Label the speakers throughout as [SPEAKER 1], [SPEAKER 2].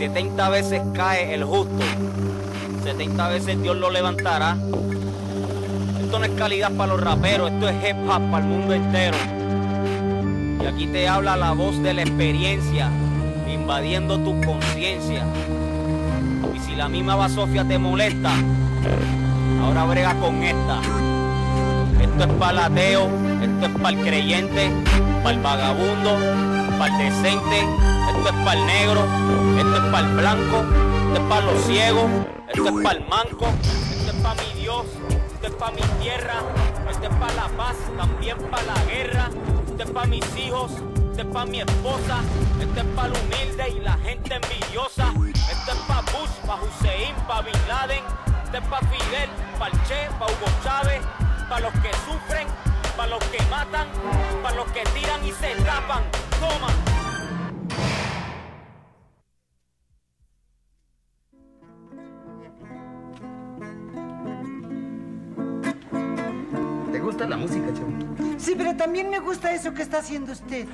[SPEAKER 1] 70 veces cae el justo, 70 veces Dios lo levantará. Esto no es calidad para los raperos, esto es hip hop para el mundo entero. Y aquí te habla la voz de la experiencia, invadiendo tu conciencia. Y si la misma basofia te molesta, ahora brega con esta. Esto es para el ateo, esto es para el creyente, para el vagabundo, para el decente, esto es para el negro, esto es para el blanco, esto es para los ciegos, esto es para el manco, esto es para mi Dios, esto es para mi tierra, esto es para la paz, también para la guerra, esto es para mis hijos, esto es para mi esposa, esto es para el humilde y la gente envidiosa, esto es para Bush, para Hussein, para Bin Laden, esto es para Fidel, para el Che, para Hugo Chávez, para los que sufren, para los que matan, para los que tiran y se tapan. Toma.
[SPEAKER 2] ¿Te gusta la música, chavo?
[SPEAKER 3] Sí, pero también me gusta eso que está haciendo usted.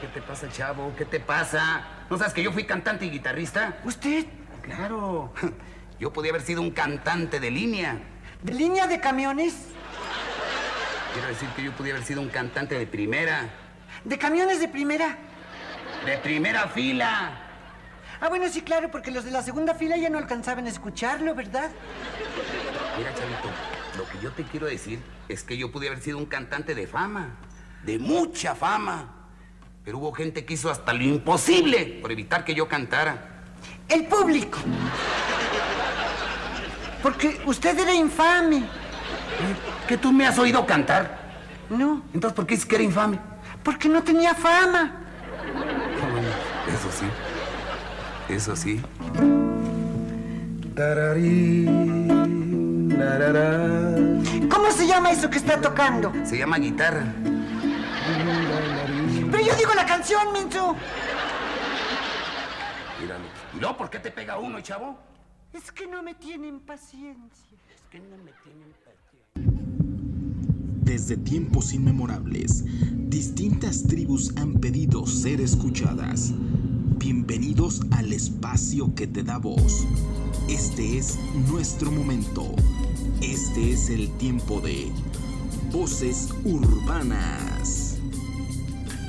[SPEAKER 2] ¿Qué te pasa, chavo? ¿Qué te pasa? ¿No sabes que yo fui cantante y guitarrista?
[SPEAKER 3] ¿Usted?
[SPEAKER 2] Claro. Yo podía haber sido un cantante de línea.
[SPEAKER 3] ¿De línea de camiones?
[SPEAKER 2] Quiero decir que yo podía haber sido un cantante de primera.
[SPEAKER 3] ¿De camiones de primera?
[SPEAKER 2] De primera fila.
[SPEAKER 3] Ah, bueno, sí, claro, porque los de la segunda fila ya no alcanzaban a escucharlo, ¿verdad?
[SPEAKER 2] Mira, chavito, lo que yo te quiero decir es que yo pude haber sido un cantante de fama. De mucha fama. Pero hubo gente que hizo hasta lo imposible por evitar que yo cantara.
[SPEAKER 3] El público. Porque usted era infame.
[SPEAKER 2] ¿Que tú me has oído cantar?
[SPEAKER 3] No,
[SPEAKER 2] Entonces, ¿por qué dices que era infame?
[SPEAKER 3] Porque no tenía fama.
[SPEAKER 2] Eso sí. Eso sí.
[SPEAKER 3] ¿Cómo se llama eso que está tocando?
[SPEAKER 2] Se llama guitarra.
[SPEAKER 3] Pero yo digo la canción, Mincho.
[SPEAKER 2] Míralo. ¿Y luego por qué te pega uno, chavo?
[SPEAKER 3] Es que no me tienen paciencia.
[SPEAKER 2] Es que no me tienen paciencia.
[SPEAKER 4] Desde tiempos inmemorables, distintas tribus han pedido ser escuchadas. Bienvenidos al espacio que te da voz. Este es nuestro momento. Este es el tiempo de Voces Urbanas.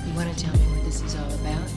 [SPEAKER 5] You want to tell me what this is all about?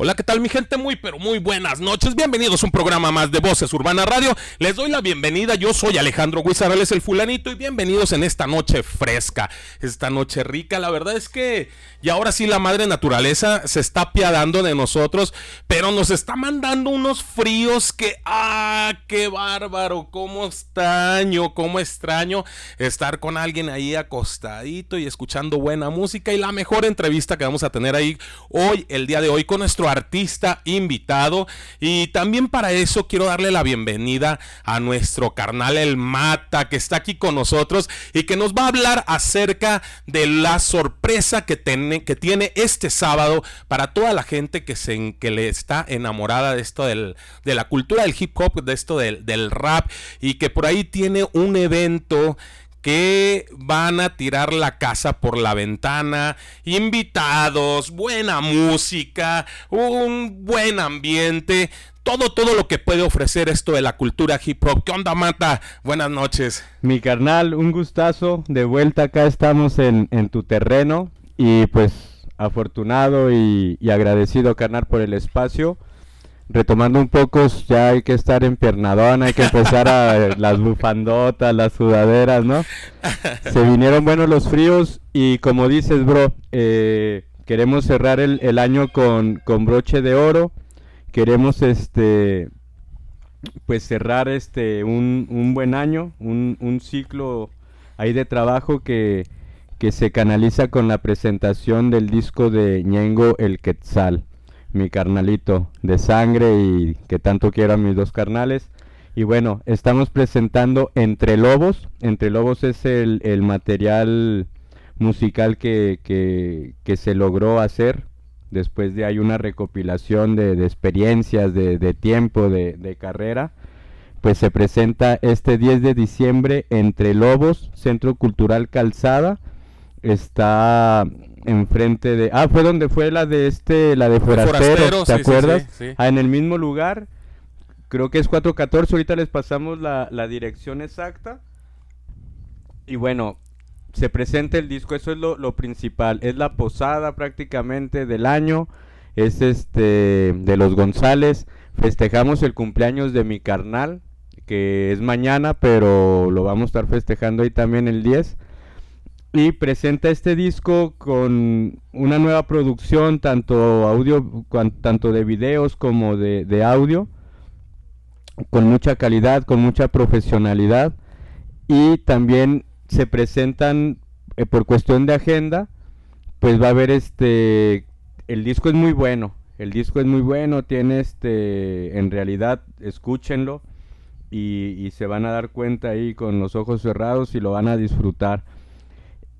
[SPEAKER 6] Hola, ¿qué tal mi gente? Muy, pero muy buenas noches. Bienvenidos a un programa más de Voces Urbana Radio. Les doy la bienvenida. Yo soy Alejandro Guizarales, el fulanito, y bienvenidos en esta noche fresca, esta noche rica. La verdad es que y ahora sí la madre naturaleza se está apiadando de nosotros, pero nos está mandando unos fríos que, ¡ah, qué bárbaro! ¿Cómo extraño, cómo extraño estar con alguien ahí acostadito y escuchando buena música y la mejor entrevista que vamos a tener ahí hoy, el día de hoy, con nuestro artista invitado. Y también para eso quiero darle la bienvenida a nuestro carnal El Mata, que está aquí con nosotros y que nos va a hablar acerca de la sorpresa que, ten- que tiene este sábado para toda la gente que, se, que le está enamorada de esto del, de la cultura del hip hop, de esto del, del rap y que por ahí tiene un evento que van a tirar la casa por la ventana, invitados, buena música, un buen ambiente, todo, todo lo que puede ofrecer esto de la cultura hip hop. ¿Qué onda, Mata? Buenas noches.
[SPEAKER 7] Mi carnal, un gustazo. De vuelta acá estamos en, en tu terreno y pues afortunado y, y agradecido, carnal, por el espacio. Retomando un poco, ya hay que estar en piernadón, hay que empezar a las bufandotas, las sudaderas, ¿no? Se vinieron buenos los fríos y como dices, bro, eh, queremos cerrar el, el año con, con broche de oro. Queremos este pues cerrar este un, un buen año, un, un ciclo ahí de trabajo que, que se canaliza con la presentación del disco de Ñengo El Quetzal, mi carnalito de sangre y que tanto quiero a mis dos carnales. Y bueno, estamos presentando Entre Lobos. Entre Lobos es el, material musical que, que, que se logró hacer después de hay una recopilación de, experiencias, de, de tiempo, de, de carrera, pues se presenta este 10 de diciembre entre Lobos, Centro Cultural Calzada, está enfrente de... Ah, fue donde fue la de este, la de Forastero,
[SPEAKER 6] Forastero,
[SPEAKER 7] ¿te
[SPEAKER 6] sí,
[SPEAKER 7] acuerdas?
[SPEAKER 6] sí, sí.
[SPEAKER 7] Ah, en el mismo lugar, creo que es 414, ahorita les pasamos la, la dirección exacta. Y bueno, se presenta el disco, eso es lo, lo principal, es la posada prácticamente del año, es este de los González, festejamos el cumpleaños de mi carnal, que es mañana, pero lo vamos a estar festejando ahí también el 10. Y presenta este disco con una nueva producción, tanto audio, tanto de videos como de, de audio, con mucha calidad, con mucha profesionalidad. Y también se presentan, eh, por cuestión de agenda, pues va a haber este, el disco es muy bueno, el disco es muy bueno, tiene este, en realidad, escúchenlo y, y se van a dar cuenta ahí con los ojos cerrados y lo van a disfrutar.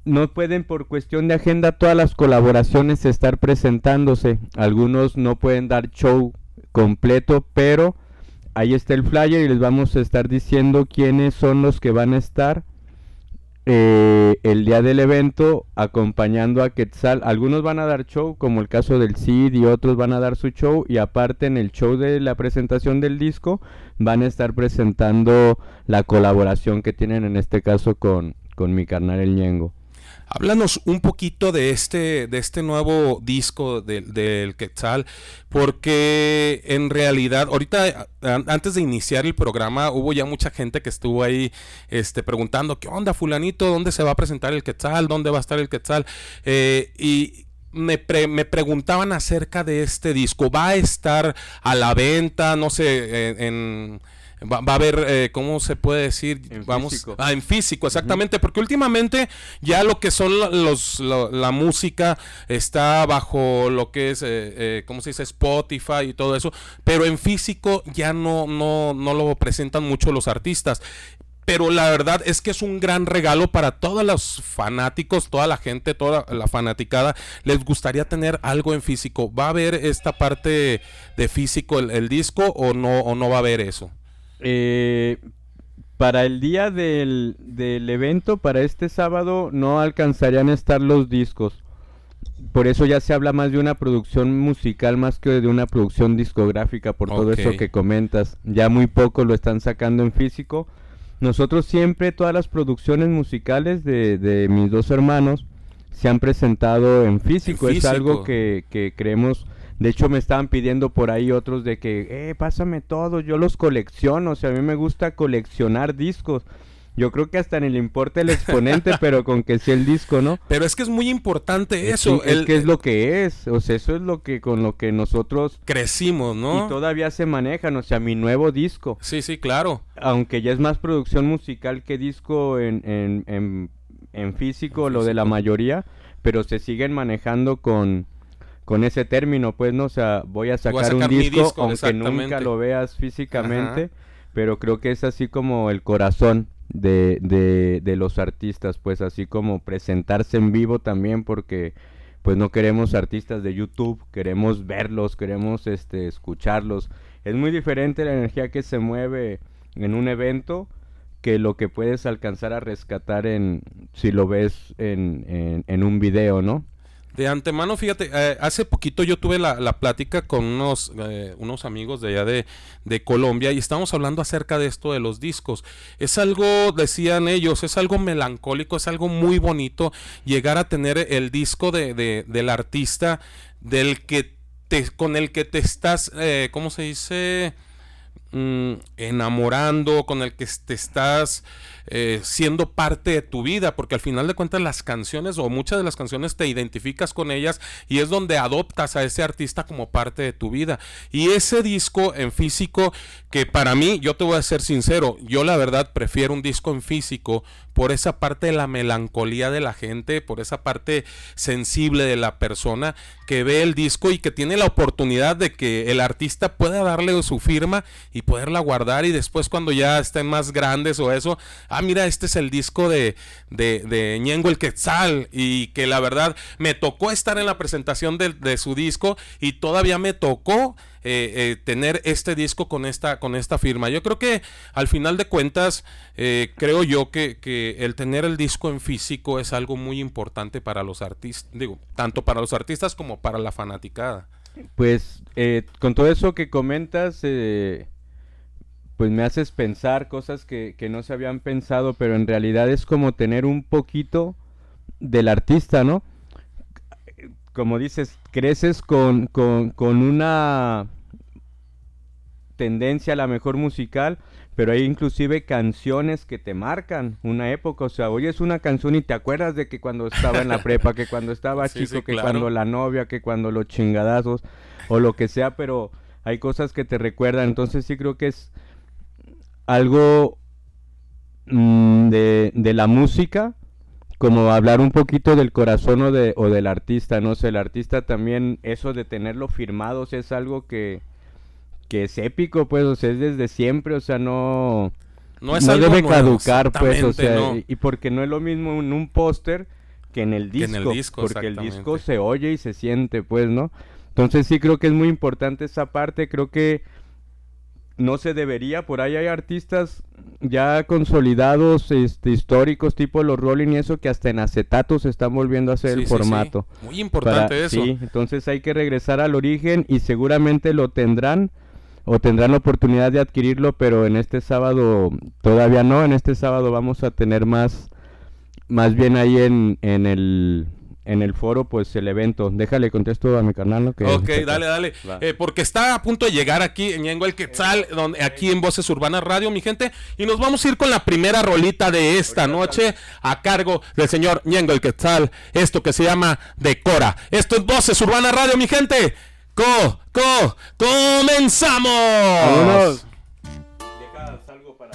[SPEAKER 7] No pueden por cuestión de agenda todas las colaboraciones estar presentándose. Algunos no pueden dar show completo, pero ahí está el flyer y les vamos a estar diciendo quiénes son los que van a estar eh, el día del evento acompañando a Quetzal. Algunos van a dar show, como el caso del Cid, y otros van a dar su show. Y aparte, en el show de la presentación del disco, van a estar presentando la colaboración que tienen en este caso con, con mi carnal el Ñengo.
[SPEAKER 6] Háblanos un poquito de este, de este nuevo disco del, Quetzal, porque en realidad, ahorita, antes de iniciar el programa, hubo ya mucha gente que estuvo ahí este, preguntando, ¿qué onda, fulanito? ¿Dónde se va a presentar el Quetzal? ¿Dónde va a estar el Quetzal? Eh, y me, pre- me preguntaban acerca de este disco. ¿Va a estar a la venta? No sé, en... en- Va, va a haber, eh, ¿cómo se puede decir?
[SPEAKER 7] En
[SPEAKER 6] Vamos,
[SPEAKER 7] físico.
[SPEAKER 6] Ah, en físico, exactamente, porque últimamente ya lo que son los, lo- la música está bajo lo que es, eh, eh, ¿cómo se dice? Spotify y todo eso, pero en físico ya no, no, no lo presentan mucho los artistas. Pero la verdad es que es un gran regalo para todos los fanáticos, toda la gente, toda la fanaticada. Les gustaría tener algo en físico. ¿Va a haber esta parte de físico el, el disco o no, o no va a haber eso?
[SPEAKER 7] Eh, para el día del, del evento, para este sábado, no alcanzarían a estar los discos. Por eso ya se habla más de una producción musical más que de una producción discográfica, por todo eso que comentas. Ya muy poco lo están sacando en físico. Nosotros siempre, todas las producciones musicales de, de mis dos hermanos se han presentado en físico. Es algo
[SPEAKER 6] físico.
[SPEAKER 7] que, que creemos. De hecho, me estaban pidiendo por ahí otros de que, eh, pásame todo, yo los colecciono. O sea, a mí me gusta coleccionar discos. Yo creo que hasta ni le importa el exponente, pero con que sea el disco, ¿no?
[SPEAKER 6] Pero es que es muy importante
[SPEAKER 7] Es
[SPEAKER 6] eso.
[SPEAKER 7] es
[SPEAKER 6] el-
[SPEAKER 7] que es lo que es. O sea, eso es lo que con lo que nosotros
[SPEAKER 6] crecimos, ¿no?
[SPEAKER 7] y todavía se manejan. O sea, mi nuevo disco
[SPEAKER 6] Sí, sí, claro.
[SPEAKER 7] aunque ya es más producción musical que disco en, en, en, en físico,
[SPEAKER 6] En
[SPEAKER 7] lo de la mayoría, pero se siguen manejando con, con ese término, pues, ¿no? O sea, voy a sacar,
[SPEAKER 6] sacar
[SPEAKER 7] un disco,
[SPEAKER 6] disco,
[SPEAKER 7] aunque nunca lo veas físicamente,
[SPEAKER 6] Ajá.
[SPEAKER 7] pero creo que es así como el corazón de, de, de los artistas, pues, así como presentarse en vivo también, porque pues no queremos artistas de YouTube, queremos verlos, queremos este escucharlos. Es muy diferente la energía que se mueve en un evento que lo que puedes alcanzar a rescatar en si lo ves en, en, en un video, ¿no?
[SPEAKER 6] De antemano, fíjate, eh, hace poquito yo tuve la, la plática con unos, eh, unos amigos de allá de, de Colombia y estábamos hablando acerca de esto de los discos. Es algo, decían ellos, es algo melancólico, es algo muy bonito llegar a tener el disco de, de- del artista del que te, con el que te estás, eh, ¿cómo se dice? mm, enamorando, con el que te estás eh, siendo parte de tu vida, porque al final de cuentas las canciones o muchas de las canciones te identificas con ellas y es donde adoptas a ese artista como parte de tu vida. Y ese disco en físico, que para mí, yo te voy a ser sincero, yo la verdad prefiero un disco en físico por esa parte de la melancolía de la gente, por esa parte sensible de la persona que ve el disco y que tiene la oportunidad de que el artista pueda darle su firma y poderla guardar y después cuando ya estén más grandes o eso, ah, mira, este es el disco de, de, de Ñengo el Quetzal y que la verdad me tocó estar en la presentación de, su disco y todavía me tocó eh, eh, tener este disco con esta, con esta firma. Yo creo que al final de cuentas, eh, creo yo que, que, el tener el disco en físico es algo muy importante para los artistas, digo, tanto para los artistas como para la fanaticada.
[SPEAKER 7] Pues con todo eso que comentas, pues me haces pensar cosas que, que, no se habían pensado, pero en realidad es como tener un poquito del artista, ¿no? Como dices, creces con, con, con una tendencia a la mejor musical, pero hay inclusive canciones que te marcan una época, o sea, oyes una canción y te acuerdas de que cuando estaba en la prepa, que cuando estaba
[SPEAKER 6] Sí,
[SPEAKER 7] chico,
[SPEAKER 6] sí,
[SPEAKER 7] que
[SPEAKER 6] claro.
[SPEAKER 7] cuando la novia, que cuando los chingadazos o lo que sea, pero hay cosas que te recuerdan, entonces sí creo que es algo mm, de, de la música, como hablar un poquito del corazón o, de, o del artista, no sé, el artista también, eso de tenerlo firmado, o sea, es algo que, que es épico, pues, o sea, es desde siempre, o sea, no,
[SPEAKER 6] No es
[SPEAKER 7] no
[SPEAKER 6] algo
[SPEAKER 7] debe caducar, pues, o sea,
[SPEAKER 6] no.
[SPEAKER 7] y, y porque no es lo mismo en un póster que en el disco,
[SPEAKER 6] en el disco,
[SPEAKER 7] porque el disco se oye y se siente, pues, ¿no? Entonces sí creo que es muy importante esa parte, creo que no se debería, por ahí hay artistas ya consolidados, este, históricos, tipo los Rolling y eso, que hasta en acetatos se están volviendo a hacer
[SPEAKER 6] Sí,
[SPEAKER 7] el
[SPEAKER 6] sí, sí.
[SPEAKER 7] formato.
[SPEAKER 6] Muy importante
[SPEAKER 7] Para-
[SPEAKER 6] eso.
[SPEAKER 7] Sí, entonces hay que regresar al origen y seguramente lo tendrán o tendrán la oportunidad de adquirirlo, pero en este sábado todavía no, en este sábado vamos a tener más, más bien ahí en, en el en el foro, pues el evento. Déjale contesto a mi canal, ¿no? Que-
[SPEAKER 6] Ok, dale, dale. Eh, porque está a punto de llegar aquí en Ñengo el Quetzal, donde, aquí en Voces Urbanas Radio, mi gente. Y nos vamos a ir con la primera rolita de esta noche a cargo del señor Ñengo el Quetzal. Esto que se llama Decora. Esto es Voces Urbanas Radio, mi gente. Co, co, comenzamos.
[SPEAKER 7] Vámonos. Deja, salgo para...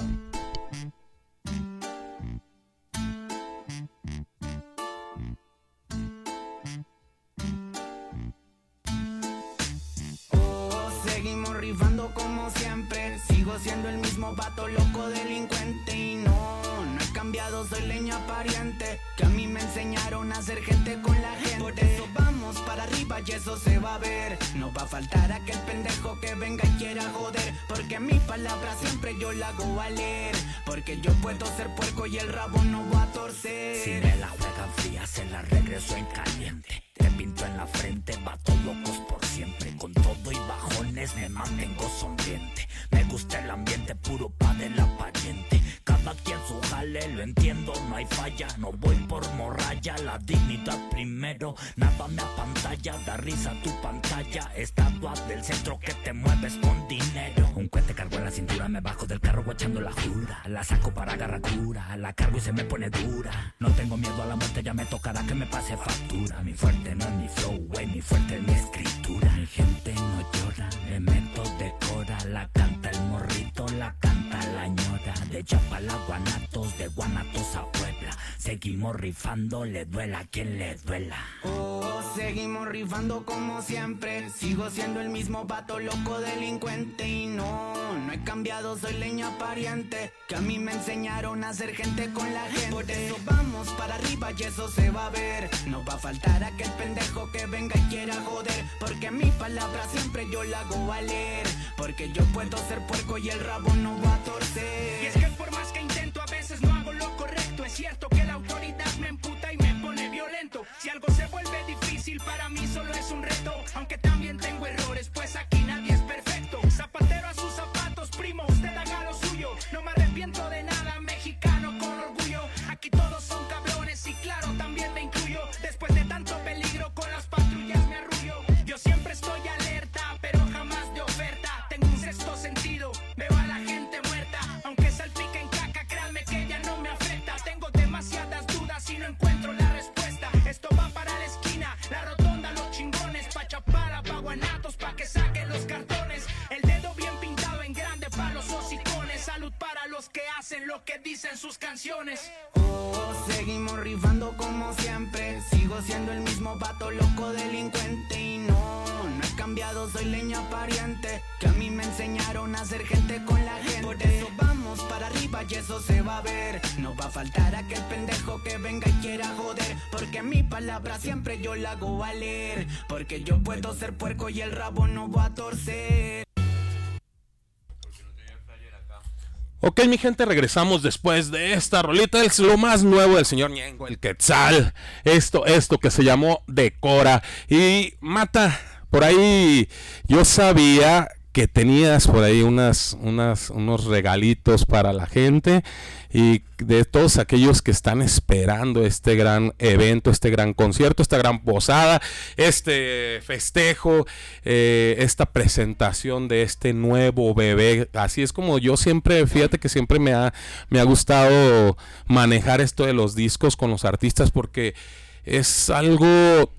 [SPEAKER 8] pariente. Que a mí me enseñaron a ser gente con la gente. Por eso vamos para arriba y eso se va a ver. No va a faltar aquel pendejo que venga y quiera joder. Porque mi palabra siempre yo la hago valer. Porque yo puedo ser puerco y el rabo no va a torcer.
[SPEAKER 9] Si me la juegan fría, se la regreso en caliente. Te pinto en la frente, vato locos por siempre. Con todo y bajones me mantengo sonriente. Me gusta el ambiente puro pa' de la pariente. Cada quien su jale, lo entiendo, no hay falla. No voy por morralla, la dignidad primero. Nada me apantalla, da risa tu pantalla. Estatua del centro que te mueves con dinero. Un cohete cargo en la cintura, me bajo del carro guachando la jura. La saco para agarrar cura, la cargo y se me pone dura. No tengo miedo a la muerte, ya me tocará que me pase factura. Mi fuerte no es mi flow, wey, mi fuerte es mi escritura. Mi gente no llora, le meto de cora. La canta el morrito, la canta la ñora. De Chapala Guanatos, de Guanatos a Puebla. Seguimos rifando, le duela a quien le duela.
[SPEAKER 8] Oh, seguimos rifando como siempre. Sigo siendo el mismo vato loco delincuente. Y no, no he cambiado, soy leña pariente. Que a mí me enseñaron a ser gente con la gente. Por eso vamos para arriba y eso se va a ver. No va a faltar aquel pendejo que venga y quiera joder. Porque mi palabra siempre yo la hago valer. Porque yo puedo ser puerco y el rabo no va a torcer.
[SPEAKER 10] Es cierto que la autoridad me emputa y me pone violento. Si algo se vuelve difícil para mí solo es un reto Aunque también tengo errores hacen lo que dicen sus canciones
[SPEAKER 8] Oh, seguimos rifando como siempre. Sigo siendo el mismo vato loco delincuente. Y no, no he cambiado.
[SPEAKER 11] soy leña pariente. Que a mí me enseñaron a ser gente con la gente. Por eso vamos para arriba y eso se va a ver. No va a faltar aquel pendejo que venga y quiera joder. Porque mi palabra siempre yo la hago valer. Porque yo puedo ser puerco y el rabo no va a torcer.
[SPEAKER 6] Ok, mi gente, regresamos después de esta rolita. Es lo más nuevo del señor Ñengo, el Quetzal. Esto, esto que se llamó Decora. Y Mata, por ahí yo sabía que tenías por ahí unas, unas, unos regalitos para la gente y de todos aquellos que están esperando este gran evento, este gran concierto, esta gran posada, este festejo, eh, esta presentación de este nuevo bebé. Así es como yo siempre, fíjate que siempre me ha, me ha gustado manejar esto de los discos con los artistas porque es algo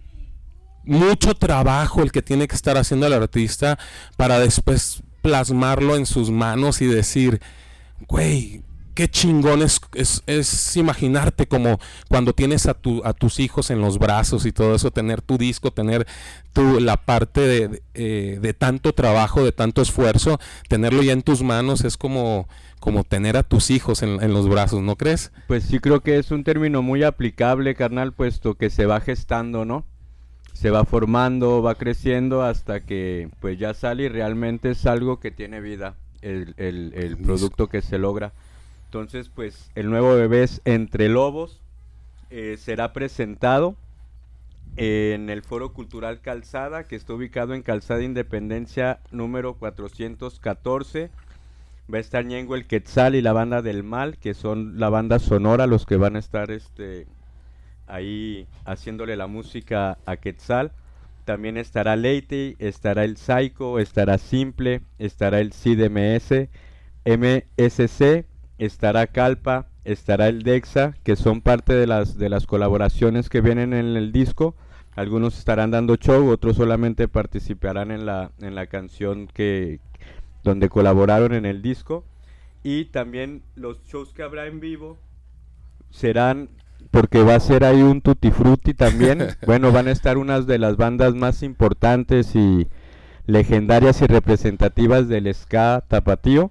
[SPEAKER 6] mucho trabajo el que tiene que estar haciendo el artista para después plasmarlo en sus manos y decir, güey, qué chingón es, es, imaginarte como cuando tienes a, tu, a tus hijos en los brazos y todo eso, tener tu disco, tener tu, la parte de, eh, de tanto trabajo, de tanto esfuerzo, tenerlo ya en tus manos es como, como tener a tus hijos en, en, los brazos, ¿no crees?
[SPEAKER 7] Pues sí creo que es un término muy aplicable, carnal, puesto que se va gestando, ¿no? se va formando, va creciendo hasta que pues ya sale y realmente es algo que tiene vida, el, el, producto que se logra. Entonces pues el nuevo bebé es Entre Lobos, eh, será presentado en el Foro Cultural Calzada, que está ubicado en Calzada Independencia número 414. Va a estar Ñengo el Quetzal y la banda del Mal, que son la banda sonora, los que van a estar este, ahí haciéndole la música a Quetzal. También estará Leite, estará el Psycho, estará Simple, estará el CDMS, MSC, estará Calpa, estará el Dexa, que son parte de las, de las colaboraciones que vienen en el disco. Algunos estarán dando show, otros solamente participarán en la, en la canción que, donde colaboraron en el disco. Y también los shows que habrá en vivo serán porque va a ser ahí un tutti frutti también. bueno, van a estar unas de las bandas más importantes y legendarias y representativas del ska tapatío.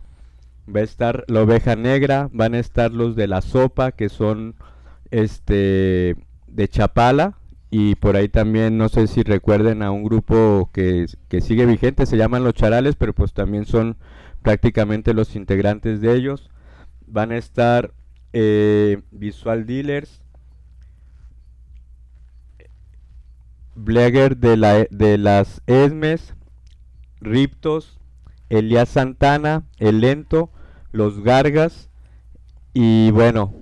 [SPEAKER 7] Va a estar la oveja negra, van a estar los de la sopa que son este de Chapala y por ahí también no sé si recuerden a un grupo que, que sigue vigente, se llaman los Charales, pero pues también son prácticamente los integrantes de ellos. Van a estar eh, Visual Dealers, Bleger de, la, de las Esmes, Riptos, Elías Santana, El Lento, Los Gargas y bueno,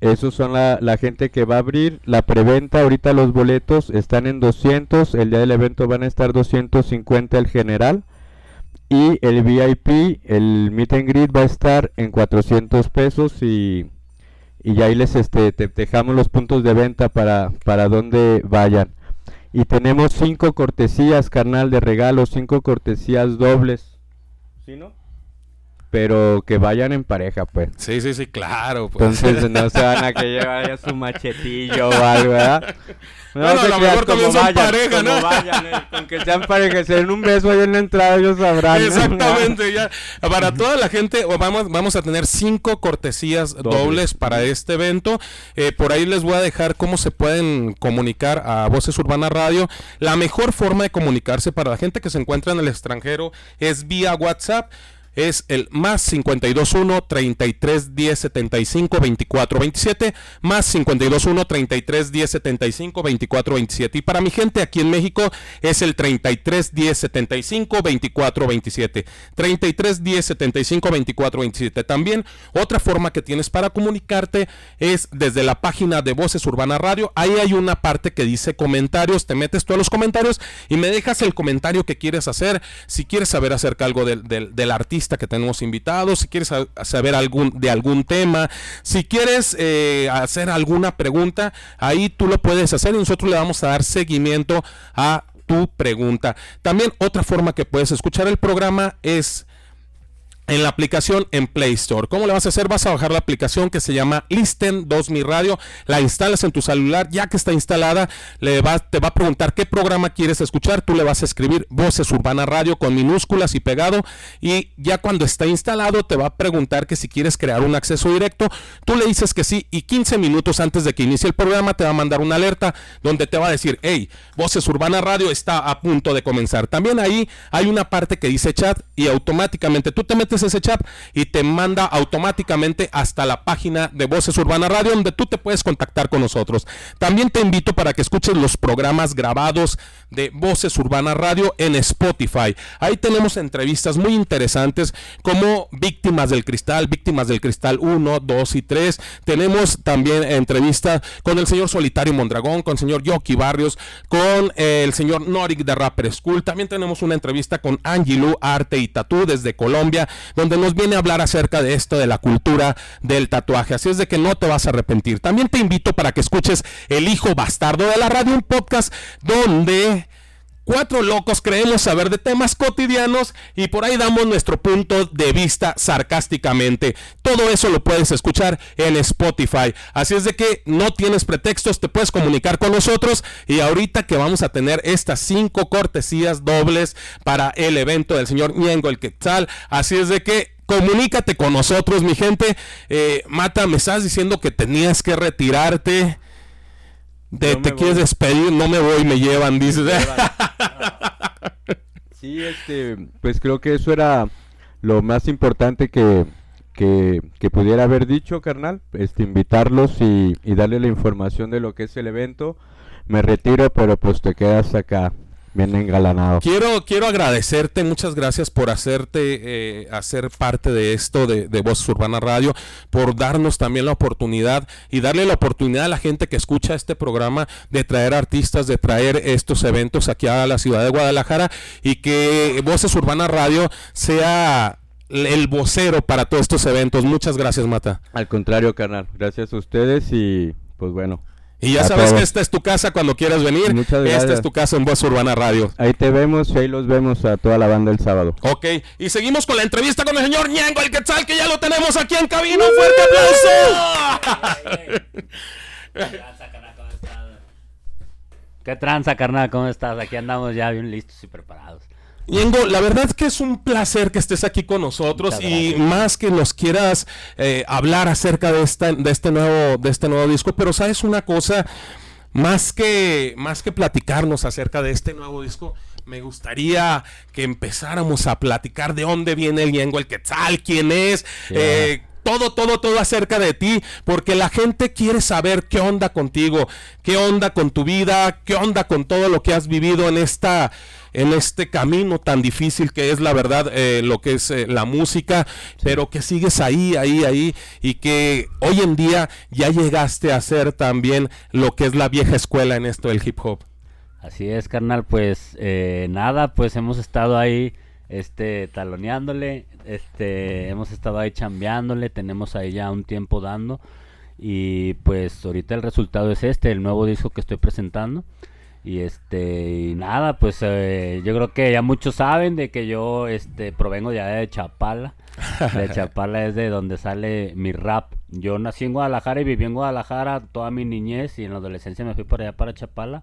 [SPEAKER 7] esos son la, gente que va a abrir la preventa. Ahorita los boletos están en 200, el día del evento van a estar 250 el general y el VIP, el meet and greet va a estar en 400 pesos y, y ahí les este, te dejamos los puntos de venta para, para donde vayan. Y tenemos cinco cortesías, carnal, de regalo, cinco cortesías dobles. ¿Sí, no? Pero que vayan en pareja, pues.
[SPEAKER 6] Sí, sí, sí, claro. Pues.
[SPEAKER 7] Entonces no se van a que llevar su machetillo o algo, ¿verdad?
[SPEAKER 6] No bueno, a lo mejor también son pareja, ¿no?
[SPEAKER 7] Vayan, eh, con que sean pareja, se den un beso ahí en la entrada, ellos sabrán.
[SPEAKER 6] Exactamente, ya. Para toda la gente, vamos, vamos a tener cinco cortesías dobles, para este evento. Eh, por ahí les voy a dejar cómo se pueden comunicar a Voces Urbana Radio. La mejor forma de comunicarse para la gente que se encuentra en el extranjero es vía WhatsApp es el más 521 33 10 75 24 27 más 521 33 10 75 24 27 y para mi gente aquí en México es el 33 10 75 24 27 33 10 75 24 27 también otra forma que tienes para comunicarte es desde la página de Voces Urbana Radio. Ahí hay una parte que dice comentarios. Te metes todos los comentarios y me dejas el comentario que quieres hacer. Si quieres saber acerca algo del, del artista que tenemos invitados, si quieres saber algún, de algún tema, si quieres eh, hacer alguna pregunta, ahí tú lo puedes hacer y nosotros le vamos a dar seguimiento a tu pregunta. También otra forma que puedes escuchar el programa es en la aplicación en Play Store. ¿Cómo le vas a hacer? Vas a bajar la aplicación que se llama Listen 2000 Radio, la instalas en tu celular, ya que está instalada, le va, te va a preguntar qué programa quieres escuchar, tú le vas a escribir Voces Urbana Radio con minúsculas y pegado y ya cuando está instalado te va a preguntar que si quieres crear un acceso directo, tú le dices que sí y 15 minutos antes de que inicie el programa te va a mandar una alerta donde te va a decir, hey, Voces Urbana Radio está a punto de comenzar. También ahí hay una parte que dice chat y automáticamente tú te metes ese chat y te manda automáticamente hasta la página de Voces Urbana Radio donde tú te puedes contactar con nosotros. También te invito para que escuches los programas grabados de Voces Urbana Radio en Spotify. Ahí tenemos entrevistas muy interesantes como Víctimas del Cristal, Víctimas del Cristal 1, 2 y 3. Tenemos también entrevistas con el señor Solitario Mondragón, con el señor Yoki Barrios, con eh, el señor Norik de Rapper School. También tenemos una entrevista con Angilu Arte y Tatú desde Colombia, donde nos viene a hablar acerca de esto de la cultura del tatuaje. Así es de que no te vas a arrepentir. También te invito para que escuches El Hijo Bastardo de la Radio, un podcast donde Cuatro locos creemos saber de temas cotidianos y por ahí damos nuestro punto de vista sarcásticamente. Todo eso lo puedes escuchar en Spotify. Así es de que no tienes pretextos, te puedes comunicar con nosotros y ahorita que vamos a tener estas cinco cortesías dobles para el evento del señor Ñengo el Quetzal. Así es de que comunícate con nosotros, mi gente. Eh, Mata, me estás diciendo que tenías que retirarte. De, te quieres despedir, no me voy, me llevan, dices.
[SPEAKER 7] sí, este, pues creo que eso era lo más importante que, que, que pudiera haber dicho, carnal. Este, invitarlos y, y darle la información de lo que es el evento. Me retiro, pero pues te quedas acá Bien engalanado.
[SPEAKER 6] Quiero, quiero agradecerte, muchas gracias por hacerte, eh, hacer parte de esto de, de Voz Urbana Radio, por darnos también la oportunidad y darle la oportunidad a la gente que escucha este programa de traer artistas, de traer estos eventos aquí a la ciudad de Guadalajara y que Voces Urbana Radio sea el vocero para todos estos eventos. Muchas gracias, Mata.
[SPEAKER 7] Al contrario, carnal. Gracias a ustedes y pues bueno,
[SPEAKER 6] y ya sabes que esta es tu casa cuando quieras venir. Esta es tu casa en Voz Urbana Radio.
[SPEAKER 7] Ahí te vemos y ahí los vemos a toda la banda el sábado.
[SPEAKER 6] Ok, y seguimos con la entrevista con el señor Ñengo, el Quetzal, que ya lo tenemos aquí en cabina. ¡Un fuerte
[SPEAKER 12] aplauso! ¿Qué tranza, carnal? ¿Cómo estás? Aquí andamos ya bien listos y preparados.
[SPEAKER 6] Yengo, la verdad es que es un placer que estés aquí con nosotros y más que nos quieras eh, hablar acerca de, esta, de, este nuevo, de este nuevo disco, pero sabes una cosa, más que, más que platicarnos acerca de este nuevo disco, me gustaría que empezáramos a platicar de dónde viene el Yengo, el Quetzal, quién es, eh, todo, todo, todo acerca de ti, porque la gente quiere saber qué onda contigo, qué onda con tu vida, qué onda con todo lo que has vivido en esta en este camino tan difícil que es la verdad eh, lo que es eh, la música, pero que sigues ahí, ahí, ahí y que hoy en día ya llegaste a hacer también lo que es la vieja escuela en esto del hip hop.
[SPEAKER 12] Así es, carnal, pues eh, nada, pues hemos estado ahí este taloneándole, este hemos estado ahí chambeándole, tenemos ahí ya un tiempo dando y pues ahorita el resultado es este, el nuevo disco que estoy presentando. Y este, y nada, pues eh, yo creo que ya muchos saben de que yo este provengo allá de Chapala. De Chapala es de donde sale mi rap. Yo nací en Guadalajara y viví en Guadalajara toda mi niñez y en la adolescencia me fui para allá para Chapala.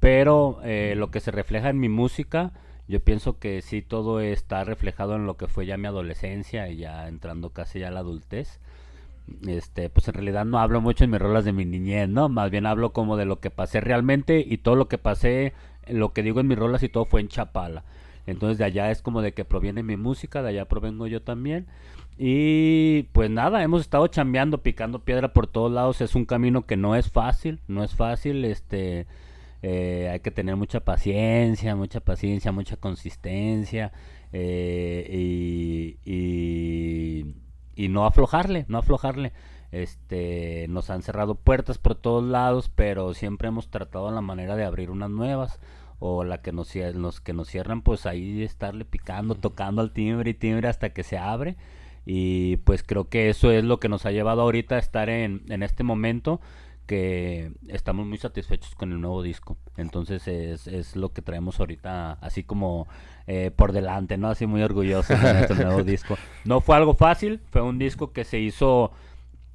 [SPEAKER 12] Pero eh, lo que se refleja en mi música, yo pienso que sí todo está reflejado en lo que fue ya mi adolescencia y ya entrando casi ya a la adultez este, pues en realidad no hablo mucho en mis rolas de mi niñez, ¿no? Más bien hablo como de lo que pasé realmente y todo lo que pasé, lo que digo en mis rolas y todo fue en Chapala. Entonces de allá es como de que proviene mi música, de allá provengo yo también. Y pues nada, hemos estado chambeando, picando piedra por todos lados. Es un camino que no es fácil, no es fácil, este... Eh, hay que tener mucha paciencia, mucha paciencia, mucha consistencia eh, y y no aflojarle, no aflojarle. Este, nos han cerrado puertas por todos lados, pero siempre hemos tratado la manera de abrir unas nuevas o la que nos, los que nos cierran, pues ahí estarle picando, tocando al timbre y timbre hasta que se abre. Y pues creo que eso es lo que nos ha llevado ahorita a estar en, en este momento que estamos muy satisfechos con el nuevo disco. Entonces es, es lo que traemos ahorita así como eh, por delante, ¿no? Así muy orgullosos de nuestro nuevo disco. No fue algo fácil, fue un disco que se hizo,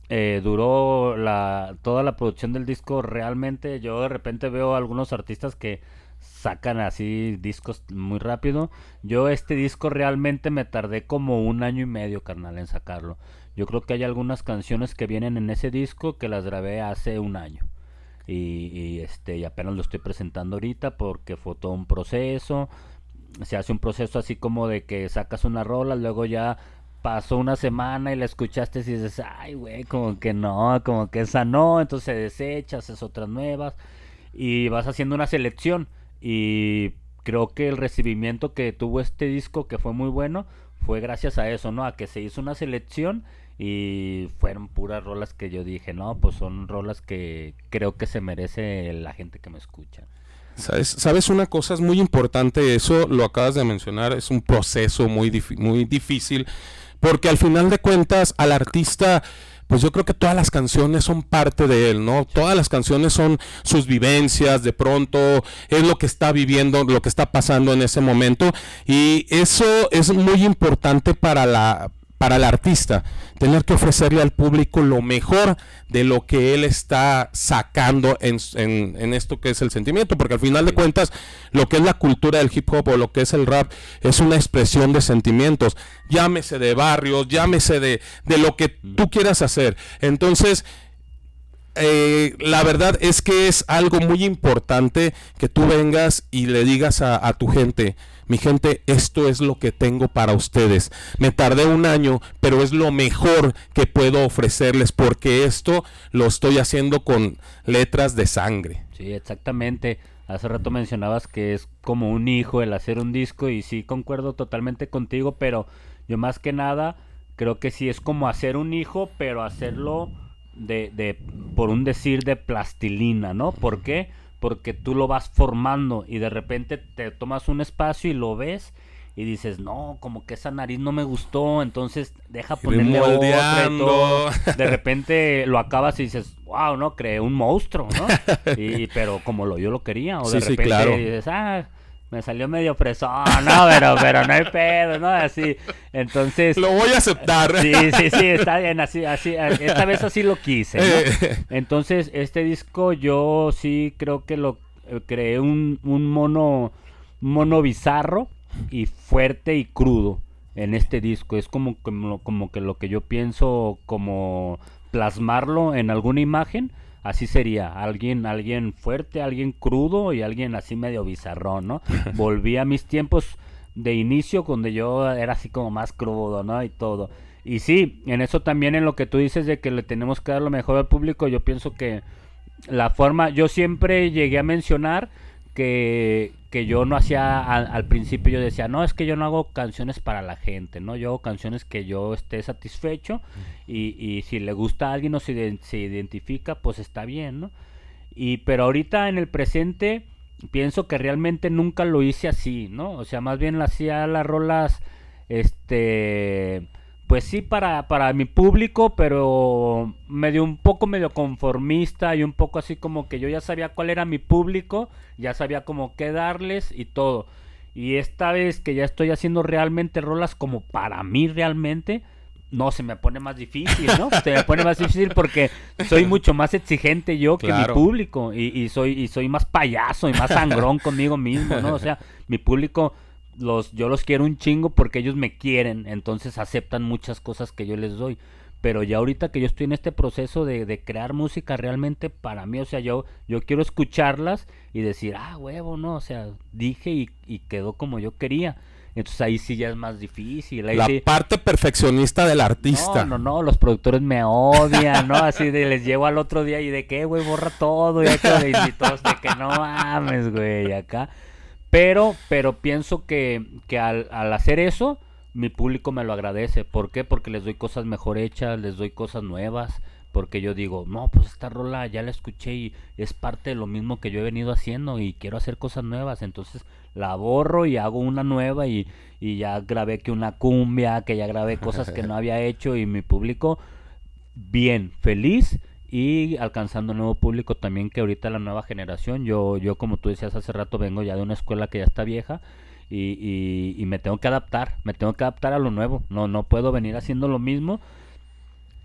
[SPEAKER 12] eh, duró la, toda la producción del disco realmente. Yo de repente veo algunos artistas que sacan así discos muy rápido. Yo este disco realmente me tardé como un año y medio, carnal, en sacarlo. Yo creo que hay algunas canciones que vienen en ese disco que las grabé hace un año. Y, y, este y apenas lo estoy presentando ahorita porque fue todo un proceso. Se hace un proceso así como de que sacas una rola, luego ya pasó una semana y la escuchaste y dices, ay, güey, como que no, como que esa no, entonces desechas, haces otras nuevas y vas haciendo una selección. Y creo que el recibimiento que tuvo este disco, que fue muy bueno, fue gracias a eso, ¿no? A que se hizo una selección y fueron puras rolas que yo dije, no, pues son rolas que creo que se merece la gente que me escucha.
[SPEAKER 6] ¿Sabes? ¿Sabes una cosa? Es muy importante eso, lo acabas de mencionar, es un proceso muy, muy difícil, porque al final de cuentas al artista pues yo creo que todas las canciones son parte de él, ¿no? Todas las canciones son sus vivencias, de pronto es lo que está viviendo, lo que está pasando en ese momento y eso es muy importante para la para el artista, tener que ofrecerle al público lo mejor de lo que él está sacando en, en, esto que es el sentimiento, porque al final de cuentas lo que es la cultura del hip hop o lo que es el rap es una expresión de sentimientos, llámese de barrios, llámese de, de lo que tú quieras hacer. Entonces, eh, la verdad es que es algo muy importante que tú vengas y le digas a, a tu gente, mi gente, esto es lo que tengo para ustedes. Me tardé un año, pero es lo mejor que puedo ofrecerles porque esto lo estoy haciendo con letras de sangre.
[SPEAKER 12] Sí, exactamente. Hace rato mencionabas que es como un hijo el hacer un disco y sí concuerdo totalmente contigo, pero yo más que nada creo que sí es como hacer un hijo, pero hacerlo de, de por un decir de plastilina, ¿no? ¿Por qué? Porque tú lo vas formando y de repente te tomas un espacio y lo ves y dices, no, como que esa nariz no me gustó, entonces deja ponerle otra y todo. De repente lo acabas y dices, wow, no, creé un monstruo, ¿no? Y, pero como lo yo lo quería, o de repente dices, ah, me salió medio fresón, no, pero, pero no hay pedo, ¿no? Así, entonces...
[SPEAKER 6] Lo voy a aceptar.
[SPEAKER 12] Sí, sí, sí, está bien, así, así, esta vez así lo quise, ¿no? Entonces, este disco yo sí creo que lo eh, creé un, un mono, mono bizarro y fuerte y crudo en este disco. Es como, como, como que lo que yo pienso como plasmarlo en alguna imagen así sería, alguien, alguien fuerte, alguien crudo y alguien así medio bizarrón, ¿no? Volví a mis tiempos de inicio donde yo era así como más crudo, ¿no? Y todo. Y sí, en eso también en lo que tú dices de que le tenemos que dar lo mejor al público, yo pienso que la forma, yo siempre llegué a mencionar que, que yo no hacía al principio yo decía no es que yo no hago canciones para la gente no yo hago canciones que yo esté satisfecho y, y si le gusta a alguien o se, se identifica pues está bien no y pero ahorita en el presente pienso que realmente nunca lo hice así no o sea más bien hacía las rolas este pues sí para, para mi público, pero medio un poco medio conformista y un poco así como que yo ya sabía cuál era mi público, ya sabía como qué darles y todo. Y esta vez que ya estoy haciendo realmente rolas como para mí realmente, no, se me pone más difícil, ¿no? Se me pone más difícil porque soy mucho más exigente yo que mi público y, y, soy, y soy más payaso y más sangrón conmigo mismo, ¿no? O sea, mi público los, yo los quiero un chingo porque ellos me quieren, entonces aceptan muchas cosas que yo les doy. Pero ya ahorita que yo estoy en este proceso de, de crear música realmente para mí, o sea, yo, yo quiero escucharlas y decir, ah, huevo, no, o sea, dije y, y quedó como yo quería. Entonces ahí sí ya es más difícil.
[SPEAKER 6] la parte perfeccionista del artista.
[SPEAKER 12] No, no, no, los productores me odian, ¿no? Así de les llevo al otro día y de que, güey, borra todo y, acá, y todos de que no mames, güey, acá. Pero, pero pienso que, que al, al, hacer eso, mi público me lo agradece. ¿Por qué? Porque les doy cosas mejor hechas, les doy cosas nuevas. Porque yo digo, no, pues esta rola ya la escuché y es parte de lo mismo que yo he venido haciendo y quiero hacer cosas nuevas. Entonces la borro y hago una nueva y, y ya grabé que una cumbia, que ya grabé cosas que no había hecho y mi público bien, feliz y alcanzando nuevo público también que ahorita la nueva generación, yo, yo como tú decías hace rato, vengo ya de una escuela que ya está vieja y, y, y me tengo que adaptar, me tengo que adaptar a lo nuevo, no, no puedo venir haciendo lo mismo.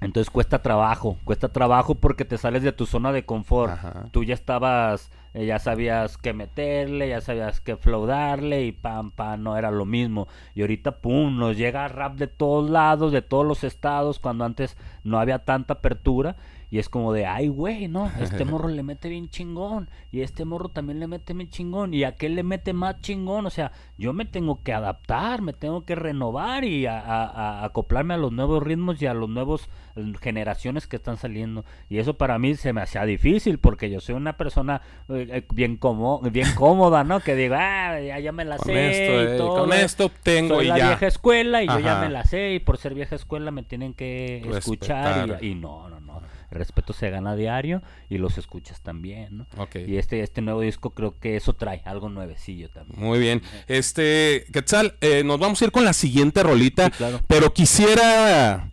[SPEAKER 12] Entonces cuesta trabajo, cuesta trabajo porque te sales de tu zona de confort. Tú ya estabas, eh, ya sabías qué meterle, ya sabías qué flow darle y pam, pam, no era lo mismo. Y ahorita, pum, nos llega rap de todos lados, de todos los estados, cuando antes no había tanta apertura. Y es como de, ay, güey, no, este morro le mete bien chingón. Y este morro también le mete bien chingón. Y aquel le mete más chingón. O sea, yo me tengo que adaptar, me tengo que renovar y a, a- a- acoplarme a los nuevos ritmos y a los nuevos eh, generaciones que están saliendo. Y eso para mí se me hacía difícil porque yo soy una persona eh, eh, bien, como, bien cómoda, ¿no? Que digo, ah, ya, ya me la
[SPEAKER 6] Con
[SPEAKER 12] sé.
[SPEAKER 6] esto,
[SPEAKER 12] y
[SPEAKER 6] eh,
[SPEAKER 12] todo.
[SPEAKER 6] con esto tengo
[SPEAKER 12] Soy
[SPEAKER 6] y
[SPEAKER 12] la
[SPEAKER 6] ya.
[SPEAKER 12] vieja escuela y yo ya me la sé. Y por ser vieja escuela me tienen que escuchar. Y, y no, no, no. El respeto se gana a diario y los escuchas también, ¿no?
[SPEAKER 6] Ok.
[SPEAKER 12] Y este, este nuevo disco creo que eso trae, algo nuevecillo también.
[SPEAKER 6] Muy bien. Este, Quetzal, eh, nos vamos a ir con la siguiente rolita,
[SPEAKER 12] Sí, claro.
[SPEAKER 6] pero quisiera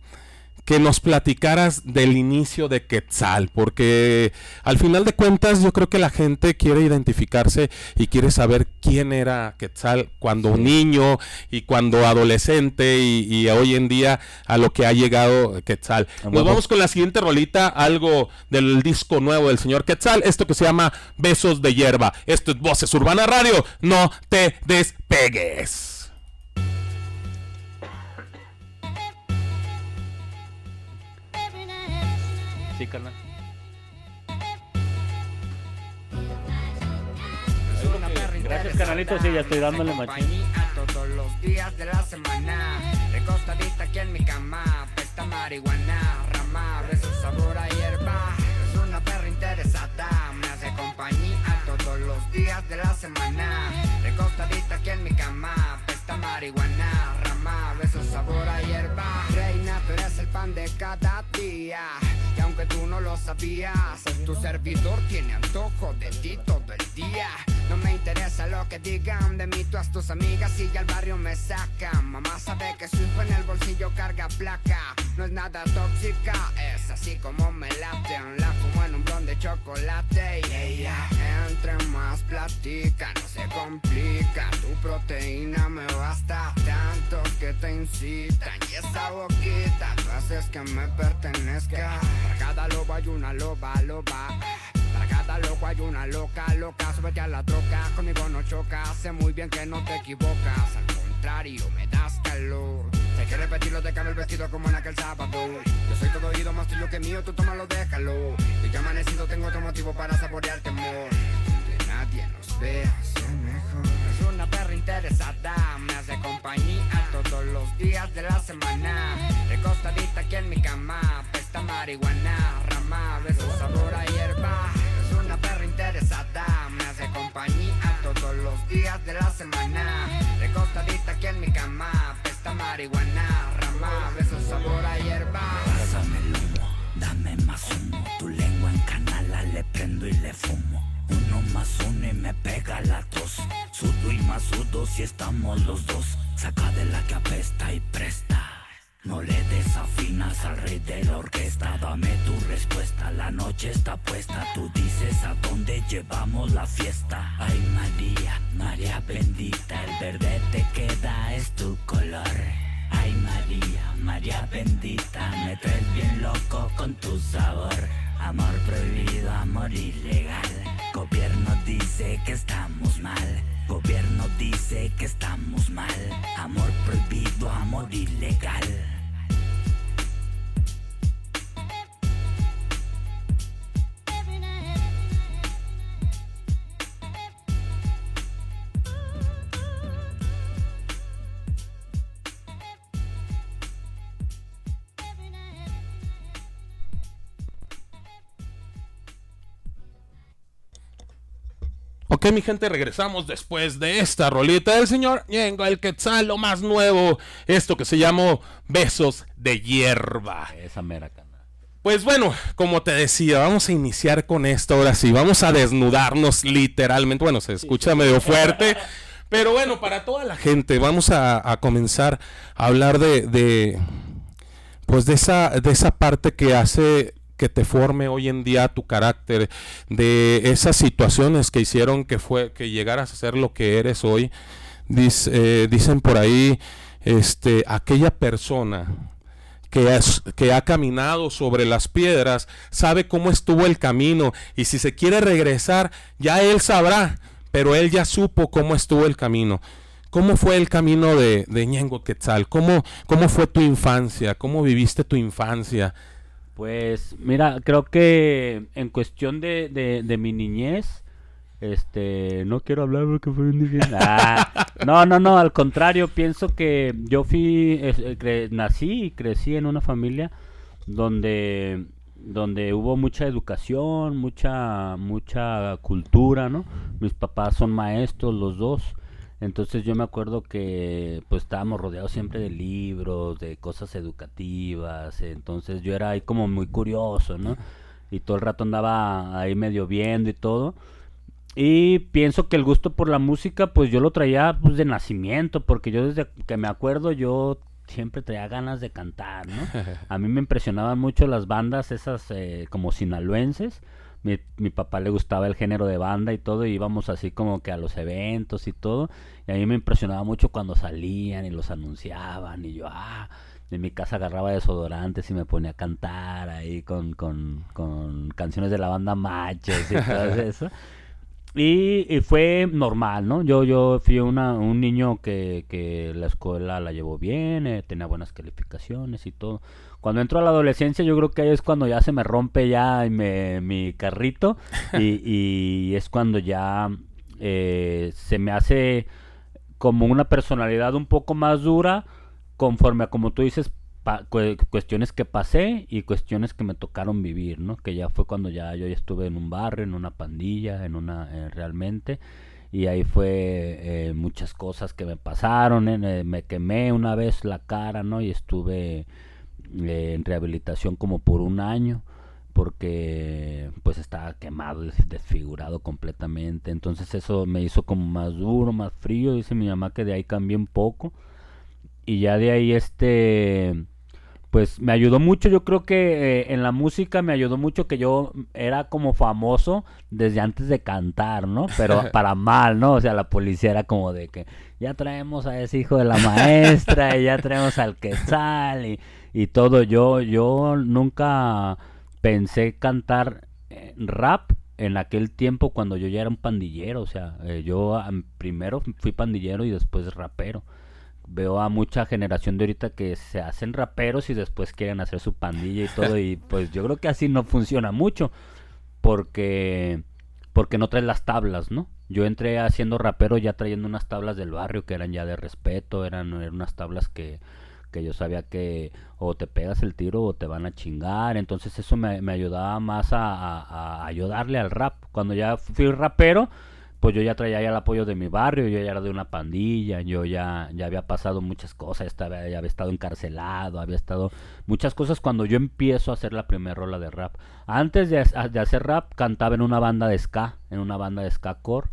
[SPEAKER 6] que nos platicaras del inicio de Quetzal, porque al final de cuentas yo creo que la gente quiere identificarse y quiere saber quién era Quetzal cuando niño y cuando adolescente y, y hoy en día a lo que ha llegado Quetzal. Nos vamos con la siguiente rolita, algo del disco nuevo del señor Quetzal, esto que se llama Besos de Hierba. Esto es Voces Urbana Radio, no te despegues.
[SPEAKER 12] Sí, carnal. Gracias, canalito. Sí, ya estoy dándole machín.
[SPEAKER 11] todos los días de la semana. Recostadita aquí en mi cama, pesta marihuana, rama, beso sabor a hierba. Es una perra interesada, me hace compañía todos los días de la semana. Recostadita aquí en mi cama, pesta marihuana, rama, beso sabor a hierba. Reina, tú eres el pan de cada día. Aunque tú no lo sabías, tu servidor tiene antojo de ti todo el día. No me interesa lo que digan de mí, tú a tus amigas y al barrio me sacan. Mamá sabe que su hijo en el bolsillo carga placa. No es nada tóxica, es así como me laten. La fumo en un blon de chocolate y ella entre más platica, no se complica. Tu proteína me basta tanto que te incitan. Y esa boquita, tú haces que me pertenezca. Para cada lobo hay una loba, loba. Para cada loco hay una loca, loca, súbete a la troca, conmigo no choca, sé muy bien que no te equivocas, al contrario, me das calor. Hay que repetirlo, te cambio el vestido como en aquel sábado. Yo soy todo oído, más tuyo que mío, tú tómalo, déjalo. Y que amanecido tengo otro motivo para saborear temor. Donde nadie nos vea, ser mejor. Es una perra interesada, me hace compañía todos los días de la semana. Recostadita aquí en mi cama, pesta marihuana, marihuana, rama, beso sabor a hierba.
[SPEAKER 9] Pásame el humo, dame más humo. Tu lengua en canala le prendo y le fumo. Uno más uno y me pega la tos. Sudo y más sudo si estamos los dos. Saca de la que apesta y presta. No le desafinas al rey de la orquesta. Dame tu respuesta, la noche está puesta. Tú dices a dónde llevamos la fiesta. Ay María, María bendita, el verde te queda, es tu color. María bendita, me traes bien loco con tu sabor. Amor prohibido, amor ilegal. Gobierno dice que estamos mal. Gobierno dice que estamos mal. Amor prohibido, amor ilegal.
[SPEAKER 6] Ok, mi gente, regresamos después de esta rolita del señor Ñengo el Quetzal, lo más nuevo, esto que se llamó Besos de Hierba.
[SPEAKER 12] Esa mera carnal.
[SPEAKER 6] Pues bueno, como te decía, vamos a iniciar con esto ahora sí, vamos a desnudarnos literalmente, bueno, se escucha medio fuerte, pero bueno, para toda la gente, vamos a, a comenzar a hablar de, de, pues de esa, de esa parte que hace que te forme hoy en día tu carácter, de esas situaciones que hicieron que fue que llegaras a ser lo que eres hoy. eh, dicen por ahí, este, aquella persona que, que ha caminado sobre las piedras sabe cómo estuvo el camino y si se quiere regresar, ya él sabrá, pero él ya supo cómo estuvo el camino. ¿Cómo fue el camino de, de Ñengo Quetzal? ¿Cómo, ¿Cómo fue tu infancia? ¿Cómo viviste tu infancia?
[SPEAKER 12] Pues mira, creo que en cuestión de, de, mi niñez, este, no quiero hablar porque fue un. Ah, no, no, no, al contrario, pienso que yo fui, eh, cre- nací y crecí en una familia donde, donde hubo mucha educación, mucha, mucha cultura, ¿no? Mis papás son maestros, los dos. Entonces yo me acuerdo que pues estábamos rodeados siempre de libros, de cosas educativas, entonces yo era ahí como muy curioso, ¿no? Y todo el rato andaba ahí medio viendo y todo. Y pienso que el gusto por la música pues yo lo traía pues de nacimiento, porque yo desde que me acuerdo yo siempre traía ganas de cantar, ¿no? A mí me impresionaban mucho las bandas esas eh, como sinaloenses. Mi, mi papá le gustaba el género de banda y todo, y íbamos así como que a los eventos y todo. Y a mí me impresionaba mucho cuando salían y los anunciaban. Y yo, ah, en mi casa agarraba desodorantes y me ponía a cantar ahí con, con, con canciones de la banda Machos y todo eso. Y, y fue normal, ¿no? Yo, yo fui una, un niño que, que la escuela la llevó bien, eh, tenía buenas calificaciones y todo. Cuando entro a la adolescencia yo creo que ahí es cuando ya se me rompe ya me- mi carrito y, y es cuando ya eh, se me hace como una personalidad un poco más dura conforme a como tú dices cuestiones que pasé y cuestiones que me tocaron vivir, ¿no? Que ya fue cuando ya yo ya estuve en un barrio, en una pandilla, en una eh, realmente y ahí fue eh, muchas cosas que me pasaron, eh, me quemé una vez la cara, ¿no? Y estuve en rehabilitación como por un año porque pues estaba quemado, des- desfigurado completamente. Entonces eso me hizo como más duro, más frío. Dice mi mamá que de ahí cambié un poco. Y ya de ahí este pues me ayudó mucho, yo creo que eh, en la música me ayudó mucho que yo era como famoso desde antes de cantar, ¿no? Pero para mal, ¿no? O sea, la policía era como de que ya traemos a ese hijo de la maestra y ya traemos al quetzal y, y todo. Yo, yo nunca pensé cantar eh, rap en aquel tiempo cuando yo ya era un pandillero, o sea, eh, yo am, primero fui pandillero y después rapero veo a mucha generación de ahorita que se hacen raperos y después quieren hacer su pandilla y todo y pues yo creo que así no funciona mucho porque porque no traes las tablas, ¿no? Yo entré haciendo rapero ya trayendo unas tablas del barrio que eran ya de respeto, eran, eran unas tablas que, yo sabía que o te pegas el tiro o te van a chingar, entonces eso me, ayudaba más a, ayudarle al rap. Cuando ya fui rapero, pues yo ya traía ya el apoyo de mi barrio, yo ya era de una pandilla, yo ya, ya había pasado muchas cosas, estaba, ya había estado encarcelado, había estado muchas cosas cuando yo empiezo a hacer la primera rola de rap. Antes de hacer rap, cantaba en una banda de ska, en una banda de ska core.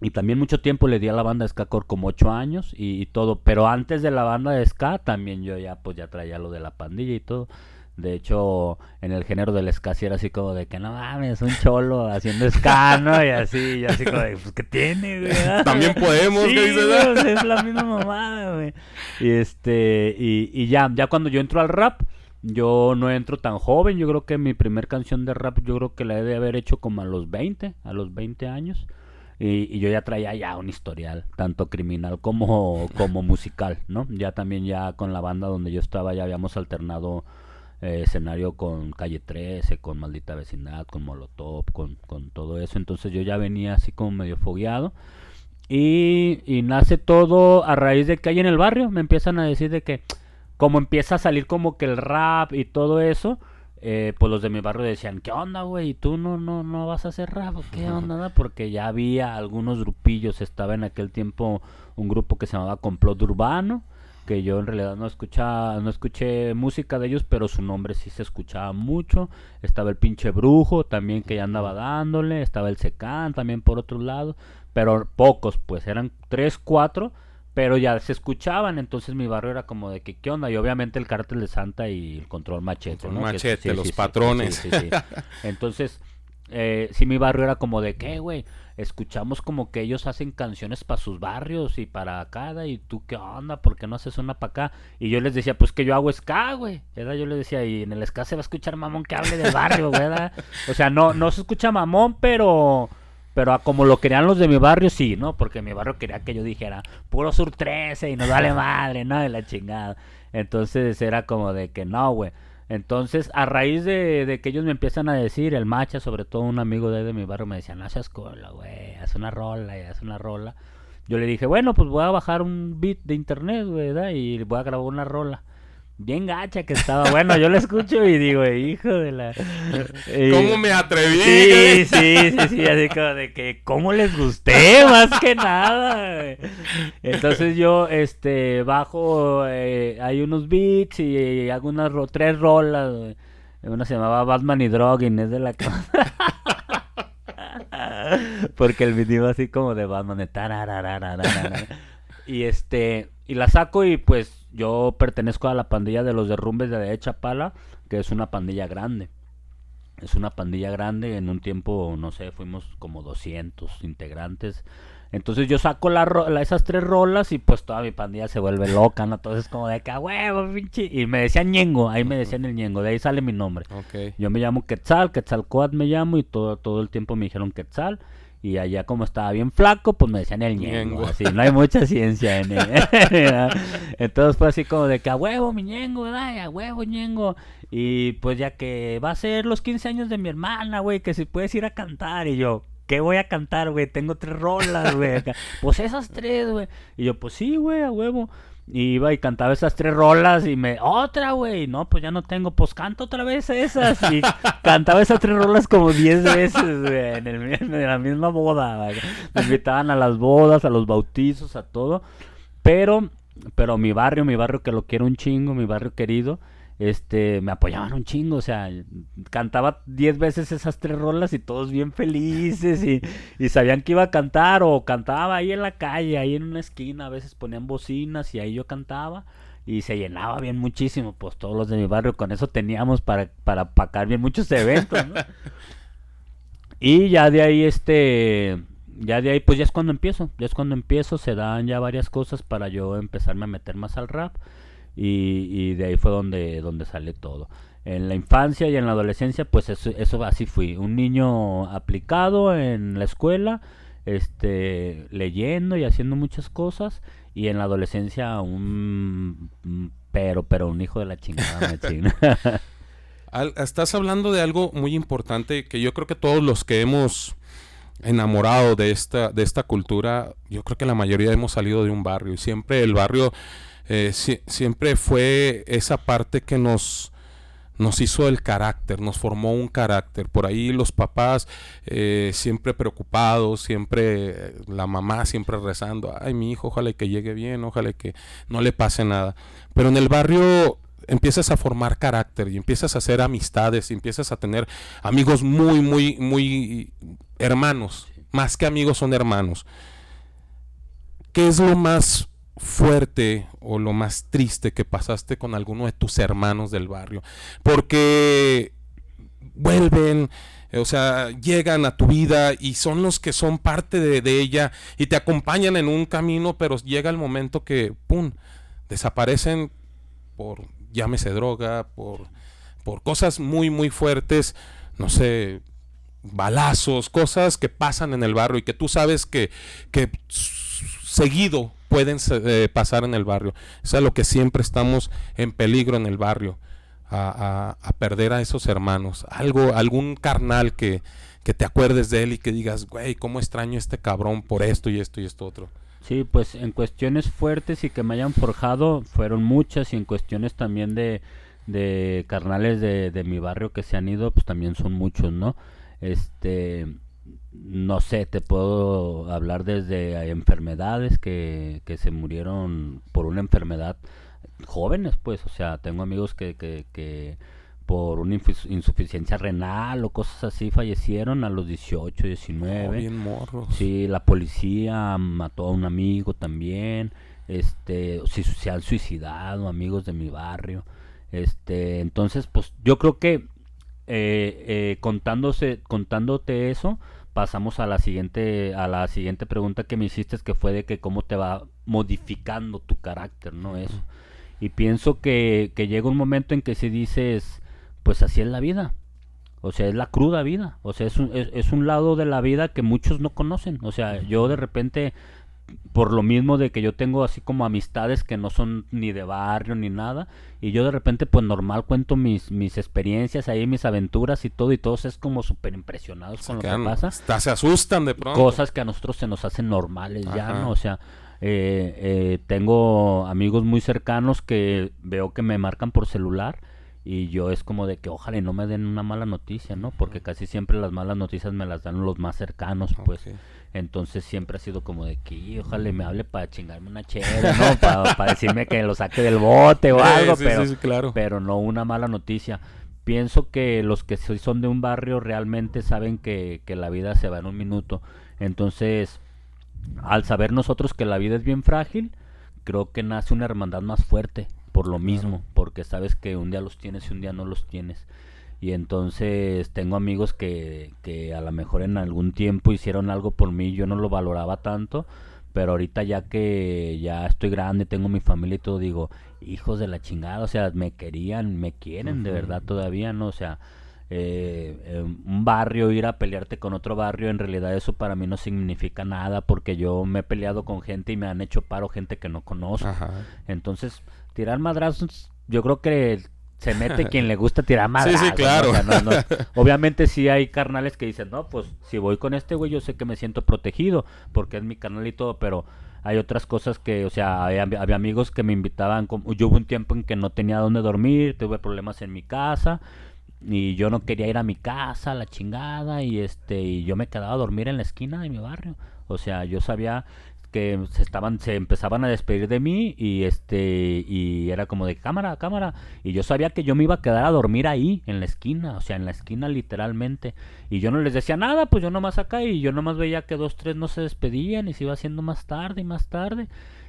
[SPEAKER 12] Y también mucho tiempo le di a la banda de ska core como ocho años y, y todo. Pero antes de la banda de ska también yo ya pues ya traía lo de la pandilla y todo. De hecho, en el género del ska sí era así como de que no mames, un cholo haciendo ska, ¿no? Y así, yo así como de, pues, ¿qué tiene, güey?
[SPEAKER 6] También podemos,
[SPEAKER 12] Sí,
[SPEAKER 6] ¿qué dices?
[SPEAKER 12] sea, es la misma mamada, güey. Y este, y, y ya, ya cuando yo entro al rap, yo no entro tan joven. Yo creo que mi primer canción de rap, yo creo que la he de haber hecho como a los 20, a los 20 años. Y, y yo ya traía ya un historial, tanto criminal como, como musical, ¿no? Ya también ya con la banda donde yo estaba ya habíamos alternado eh, escenario con Calle 13, con Maldita Vecindad, con Molotov, con, con todo eso. Entonces yo ya venía así como medio fogueado. Y, y nace todo a raíz de que hay en el barrio. Me empiezan a decir de que como empieza a salir como que el rap y todo eso, eh, pues los de mi barrio decían, ¿qué onda, güey? ¿Y tú no, no, no vas a hacer rap? ¿O ¿Qué onda? Porque ya había algunos grupillos. Estaba en aquel tiempo un grupo que se llamaba Complot Urbano que yo en realidad no escuchaba, no escuché música de ellos, pero su nombre sí se escuchaba mucho. Estaba el pinche brujo también que ya andaba dándole, estaba el secán también por otro lado, pero pocos, pues eran tres, cuatro, pero ya se escuchaban, entonces mi barrio era como de que, ¿qué onda? Y obviamente el cártel de Santa y el control machete,
[SPEAKER 6] Control Machete, los patrones.
[SPEAKER 12] sí, sí, sí. Entonces, eh, sí, mi barrio era como de, ¿qué, güey? Escuchamos como que ellos hacen canciones para sus barrios y para cada, y tú, ¿qué onda? ¿Por qué no haces una para acá? Y yo les decía, pues que yo hago ska, güey. Yo les decía, y en el ska se va a escuchar mamón que hable del barrio, ¿verdad? O sea, no, no se escucha mamón, pero... Pero a como lo querían los de mi barrio, sí, ¿no? Porque mi barrio quería que yo dijera, puro sur 13 y nos vale madre, ¿no? De la chingada. Entonces era como de que no, güey. Entonces, a raíz de, de que ellos me empiezan a decir, el macha, sobre todo un amigo de, ahí de mi barrio, me decía, no seas cola, güey, haz una rola y haz una rola. Yo le dije, bueno, pues voy a bajar un beat de internet, güey, ¿verdad? Y voy a grabar una rola. Bien gacha que estaba. Bueno, yo lo escucho y digo, hijo de la... Y-
[SPEAKER 6] ¿Cómo me atreví?
[SPEAKER 12] Sí, sí, sí, sí, así como de que, ¿cómo les gusté? Más que nada. güey. Entonces yo, este, bajo, eh, hay unos beats y, hago unas ro- tres rolas. güey. Una se llamaba Batman y Drogging, es de la que... Porque el video así como de Batman de tarararararara. Y este, y la saco y pues yo pertenezco a la pandilla de los derrumbes de Chapala, que es una pandilla grande. Es una pandilla grande, en un tiempo, no sé, fuimos como 200 integrantes. Entonces yo saco la la- esas tres rolas y pues toda mi pandilla se vuelve loca, ¿no? Entonces como de que "A huevo, pinche. Y me decían Ñengo, ahí me decían el Ñengo, de ahí sale mi nombre.
[SPEAKER 6] Ok.
[SPEAKER 12] Yo me llamo Quetzal, Quetzalcoatl me llamo y todo, todo el tiempo me dijeron Quetzal. Y allá como estaba bien flaco, pues me decían el ñengo. Así, no hay mucha ciencia en él. Entonces fue así como de que a huevo mi ñengo, ¿verdad? A huevo ñengo. Y pues ya que va a ser los 15 años de mi hermana, güey, que si puedes ir a cantar. Y yo, ¿qué voy a cantar, güey? Tengo tres rolas, güey. Pues esas tres, güey. Y yo, pues sí, güey, a huevo. Iba y cantaba esas tres rolas y me, otra, güey, no, pues ya no tengo, pues canto otra vez esas. Y cantaba esas tres rolas como diez veces, güey, en, en la misma boda. güey. Me invitaban a las bodas, a los bautizos, a todo. Pero, pero mi barrio, mi barrio que lo quiero un chingo, mi barrio querido, este, me apoyaban un chingo, o sea, cantaba diez veces esas tres rolas y todos bien felices y, y sabían que iba a cantar o cantaba ahí en la calle, ahí en una esquina, a veces ponían bocinas y ahí yo cantaba y se llenaba bien muchísimo, pues todos los de mi barrio con eso teníamos para, para pagar bien muchos eventos, ¿no? Y ya de ahí, este, ya de ahí, pues ya es cuando empiezo, ya es cuando empiezo, se dan ya varias cosas para yo empezarme a meter más al rap y, y de ahí fue donde, donde sale todo. En la infancia y en la adolescencia, pues eso, eso así fui, un niño aplicado en la escuela, este, leyendo y haciendo muchas cosas, y en la adolescencia un, un pero, pero un hijo de la chingada.
[SPEAKER 6] Al- estás hablando de algo muy importante que yo creo que todos los que hemos enamorado de esta, de esta cultura, yo creo que la mayoría hemos salido de un barrio y siempre el barrio eh, si- siempre fue esa parte que nos, nos hizo el carácter, nos formó un carácter. Por ahí los papás eh, siempre preocupados, siempre eh, la mamá siempre rezando, ay mi hijo, ojalá que llegue bien, ojalá que no le pase nada. Pero en el barrio empiezas a formar carácter y empiezas a hacer amistades y empiezas a tener amigos muy, muy, muy hermanos. Más que amigos son hermanos. ¿Qué es lo más fuerte o lo más triste que pasaste con alguno de tus hermanos del barrio? Porque vuelven, o sea, llegan a tu vida y son los que son parte de, de ella y te acompañan en un camino, pero llega el momento que, ¡pum!, desaparecen por, llámese droga, por, por cosas muy, muy fuertes, no sé, balazos, cosas que pasan en el barrio y que tú sabes que, que seguido pueden eh, pasar en el barrio. Es lo que siempre estamos en peligro en el barrio, a, a- a perder a esos hermanos. Algo, algún carnal que, que te acuerdes de él y que digas, güey, cómo extraño este cabrón por esto y esto y esto otro.
[SPEAKER 12] Sí, pues en cuestiones fuertes y que me hayan forjado fueron muchas y en cuestiones también de, de carnales de, de mi barrio que se han ido, pues también son muchos, ¿no? Este, no sé, te puedo hablar desde enfermedades que, que se murieron por una enfermedad jóvenes, pues, o sea, tengo amigos que, que, que por una insuficiencia renal o cosas así fallecieron a los 18, 19.
[SPEAKER 6] Oh, bien morros.
[SPEAKER 12] Sí, la policía mató a un amigo también. este, si se han suicidado, amigos de mi barrio. Este, entonces, pues yo creo que eh, eh, contándose, contándote eso, pasamos a la siguiente, a la siguiente pregunta que me hiciste, que fue de que cómo te va modificando tu carácter, ¿no? Eso. Y pienso que, que llega un momento en que si dices, pues así es la vida. O sea, es la cruda vida. O sea, es un, es, es un lado de la vida que muchos no conocen. O sea, yo de repente por lo mismo de que yo tengo así como amistades que no son ni de barrio ni nada y yo de repente pues normal cuento mis mis experiencias ahí mis aventuras y todo y todos es como súper impresionados
[SPEAKER 6] Se
[SPEAKER 12] con lo que pasa
[SPEAKER 6] hasta se asustan de pronto.
[SPEAKER 12] cosas que a nosotros se nos hacen normales ya no o sea eh, eh, tengo amigos muy cercanos que veo que me marcan por celular y yo es como de que ojalá y no me den una mala noticia, ¿no? Porque casi siempre las malas noticias me las dan los más cercanos, pues. Entonces siempre ha sido como de que "Y, ojalá me hable para chingarme una chela, ¿no? Para decirme que lo saque del bote o algo,
[SPEAKER 6] sí,
[SPEAKER 12] pero,
[SPEAKER 6] sí, claro.
[SPEAKER 12] pero no una mala noticia. Pienso que los que son de un barrio realmente saben que, que la vida se va en un minuto. Entonces, al saber nosotros que la vida es bien frágil, creo que nace una hermandad más fuerte por lo mismo, porque sabes que un día los tienes y un día no los tienes. Y entonces tengo amigos que, que a lo mejor en algún tiempo hicieron algo por mí, yo no lo valoraba tanto, pero ahorita ya que ya estoy grande, tengo mi familia y todo, digo, hijos de la chingada, o sea, me querían, me quieren de verdad todavía, ¿no? O sea, eh, eh, un barrio, ir a pelearte con otro barrio, en realidad eso para mí no significa nada porque yo me he peleado con gente y me han hecho paro gente que no conozco. Entonces, tirar madrazos, yo creo que se mete quien le gusta tirar
[SPEAKER 6] Sí,
[SPEAKER 12] madrazos.
[SPEAKER 6] sí,
[SPEAKER 12] ¿no?
[SPEAKER 6] claro.
[SPEAKER 12] O sea, no- no- Obviamente sí hay carnales que dicen, no, pues si voy con este güey yo sé que me siento protegido porque es mi carnal y todo, pero hay otras cosas que, o sea, había, había amigos que me invitaban, como, yo hubo un tiempo en que no tenía dónde dormir, tuve problemas en mi casa y yo no quería ir a mi casa, la chingada, y este, y yo me quedaba a dormir en la esquina de mi barrio. O sea, yo sabía que se estaban, se empezaban a despedir de mí y este, y era como de cámara, cámara, y yo sabía que yo me iba a quedar a dormir ahí, en la esquina, o sea, en la esquina literalmente, y yo no les decía nada, pues yo nomás acá, y yo nomás veía que dos, tres no se despedían, y se iba haciendo más tarde y más tarde,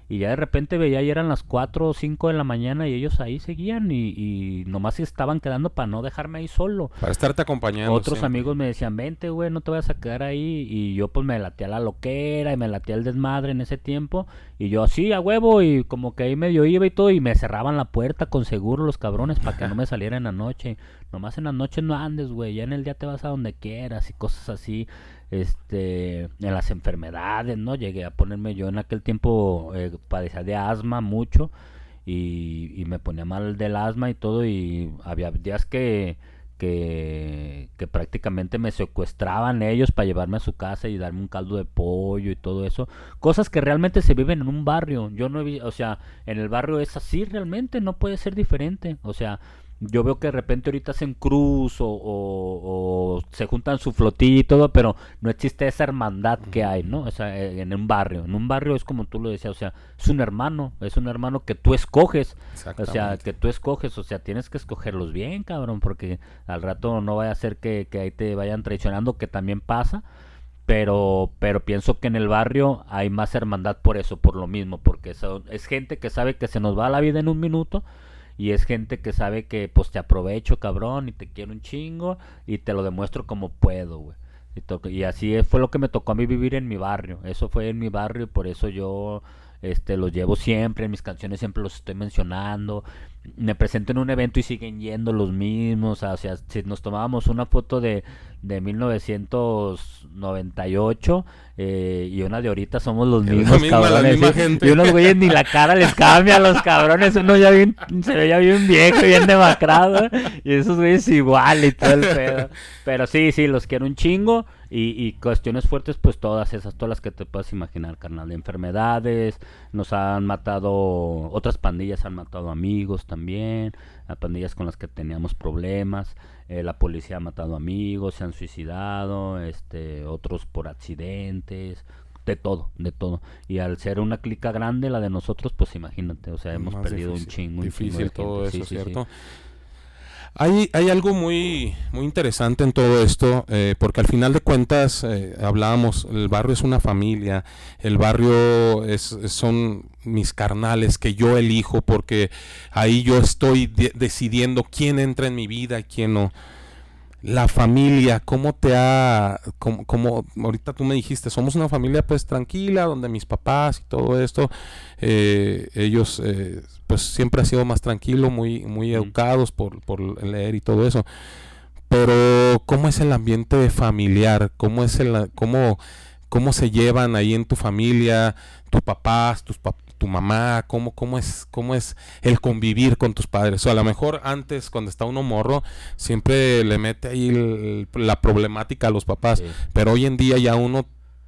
[SPEAKER 12] y ya de repente veía y eran las 4 o 5 de la mañana y ellos ahí seguían y, y nomás se estaban quedando para no dejarme ahí solo.
[SPEAKER 6] Para estarte acompañando.
[SPEAKER 12] Otros
[SPEAKER 6] siempre.
[SPEAKER 12] amigos me decían, vente, güey, no te vayas a quedar ahí. Y yo pues me latía la loquera y me latía el desmadre en ese tiempo. Y yo así, a huevo, y como que ahí medio iba y todo. Y me cerraban la puerta con seguro los cabrones para que no me saliera en la noche. Nomás en las noches no andes, güey. Ya en el día te vas a donde quieras y cosas así. Este, en las enfermedades, ¿no? Llegué a ponerme yo en aquel tiempo, eh, padecía de asma mucho. Y, y me ponía mal del asma y todo. Y había días que que, que prácticamente me secuestraban ellos para llevarme a su casa y darme un caldo de pollo y todo eso. Cosas que realmente se viven en un barrio. Yo no he o sea, en el barrio es así realmente, no puede ser diferente. O sea, yo veo que de repente ahorita hacen cruz o, o- o se juntan su flotilla y todo, pero no existe esa hermandad que hay, ¿no? O sea, eh, en un barrio. En un barrio es como tú lo decías, o sea, es un hermano, es un hermano que tú escoges. O sea, que tú escoges, o sea, tienes que escogerlos bien, cabrón, porque al rato no vaya a ser que, que ahí te vayan traicionando, que también pasa. Pero, pero pienso que en el barrio hay más hermandad por eso, por lo mismo, porque son- es gente que sabe que se nos va la vida en un minuto y es gente que sabe que pues te aprovecho, cabrón, y te quiero un chingo y te lo demuestro como puedo, güey. Y, y así fue lo que me tocó a mí vivir en mi barrio. Eso fue en mi barrio y por eso yo este los llevo siempre, en mis canciones siempre los estoy mencionando. Me presento en un evento y siguen yendo los mismos. O sea, si nos tomábamos una foto de, de 1998 eh, y una de ahorita somos los mismos
[SPEAKER 6] misma,
[SPEAKER 12] cabrones. Y unos güeyes ni la cara les cambia a los cabrones. Uno ya bien, se veía bien viejo, bien demacrado. Y esos güeyes igual y todo el pedo. Pero sí, sí, los quiero un chingo. Y, y cuestiones fuertes, pues todas esas, todas las que te puedas imaginar, carnal. De enfermedades, nos han matado, otras pandillas han matado amigos también, a pandillas con las que teníamos problemas. eh, la policía ha matado amigos, se han suicidado, este, otros por accidentes, de todo, de todo. Y al ser una clica grande, la de nosotros, pues imagínate, o sea, hemos
[SPEAKER 6] Más
[SPEAKER 12] perdido
[SPEAKER 6] difícil,
[SPEAKER 12] un chingo. un chingo de
[SPEAKER 6] todo
[SPEAKER 12] gente,
[SPEAKER 6] eso,
[SPEAKER 12] sí, sí, sí.
[SPEAKER 6] Hay, hay algo muy, muy interesante en todo esto, eh, porque al final de cuentas eh, hablábamos, el barrio es una familia, el barrio es, son mis carnales que yo elijo, porque ahí yo estoy de- decidiendo quién entra en mi vida y quién no. La familia, ¿cómo te ha, cómo- ahorita tú me dijiste, somos una familia pues tranquila, donde mis papás y todo esto, eh, ellos eh, pues siempre ha sido más tranquilo, muy, muy educados por, por leer y todo eso. Pero, ¿cómo es el ambiente familiar? ¿Cómo es el, cómo, cómo se llevan ahí en tu familia, tus papás, tus pap- tu mamá? ¿Cómo, cómo es, cómo es el convivir con tus padres? O a lo mejor antes, cuando está uno morro, siempre le mete ahí el- la problemática a los papás. Pero hoy en día ya uno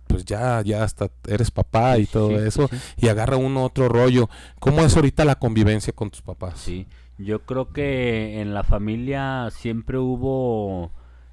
[SPEAKER 6] pues ya, ya hasta eres papá y todo
[SPEAKER 12] sí,
[SPEAKER 6] eso,
[SPEAKER 12] sí.
[SPEAKER 6] y agarra uno otro rollo. ¿Cómo es ahorita la convivencia con tus papás?
[SPEAKER 12] Sí, yo creo que en la familia siempre hubo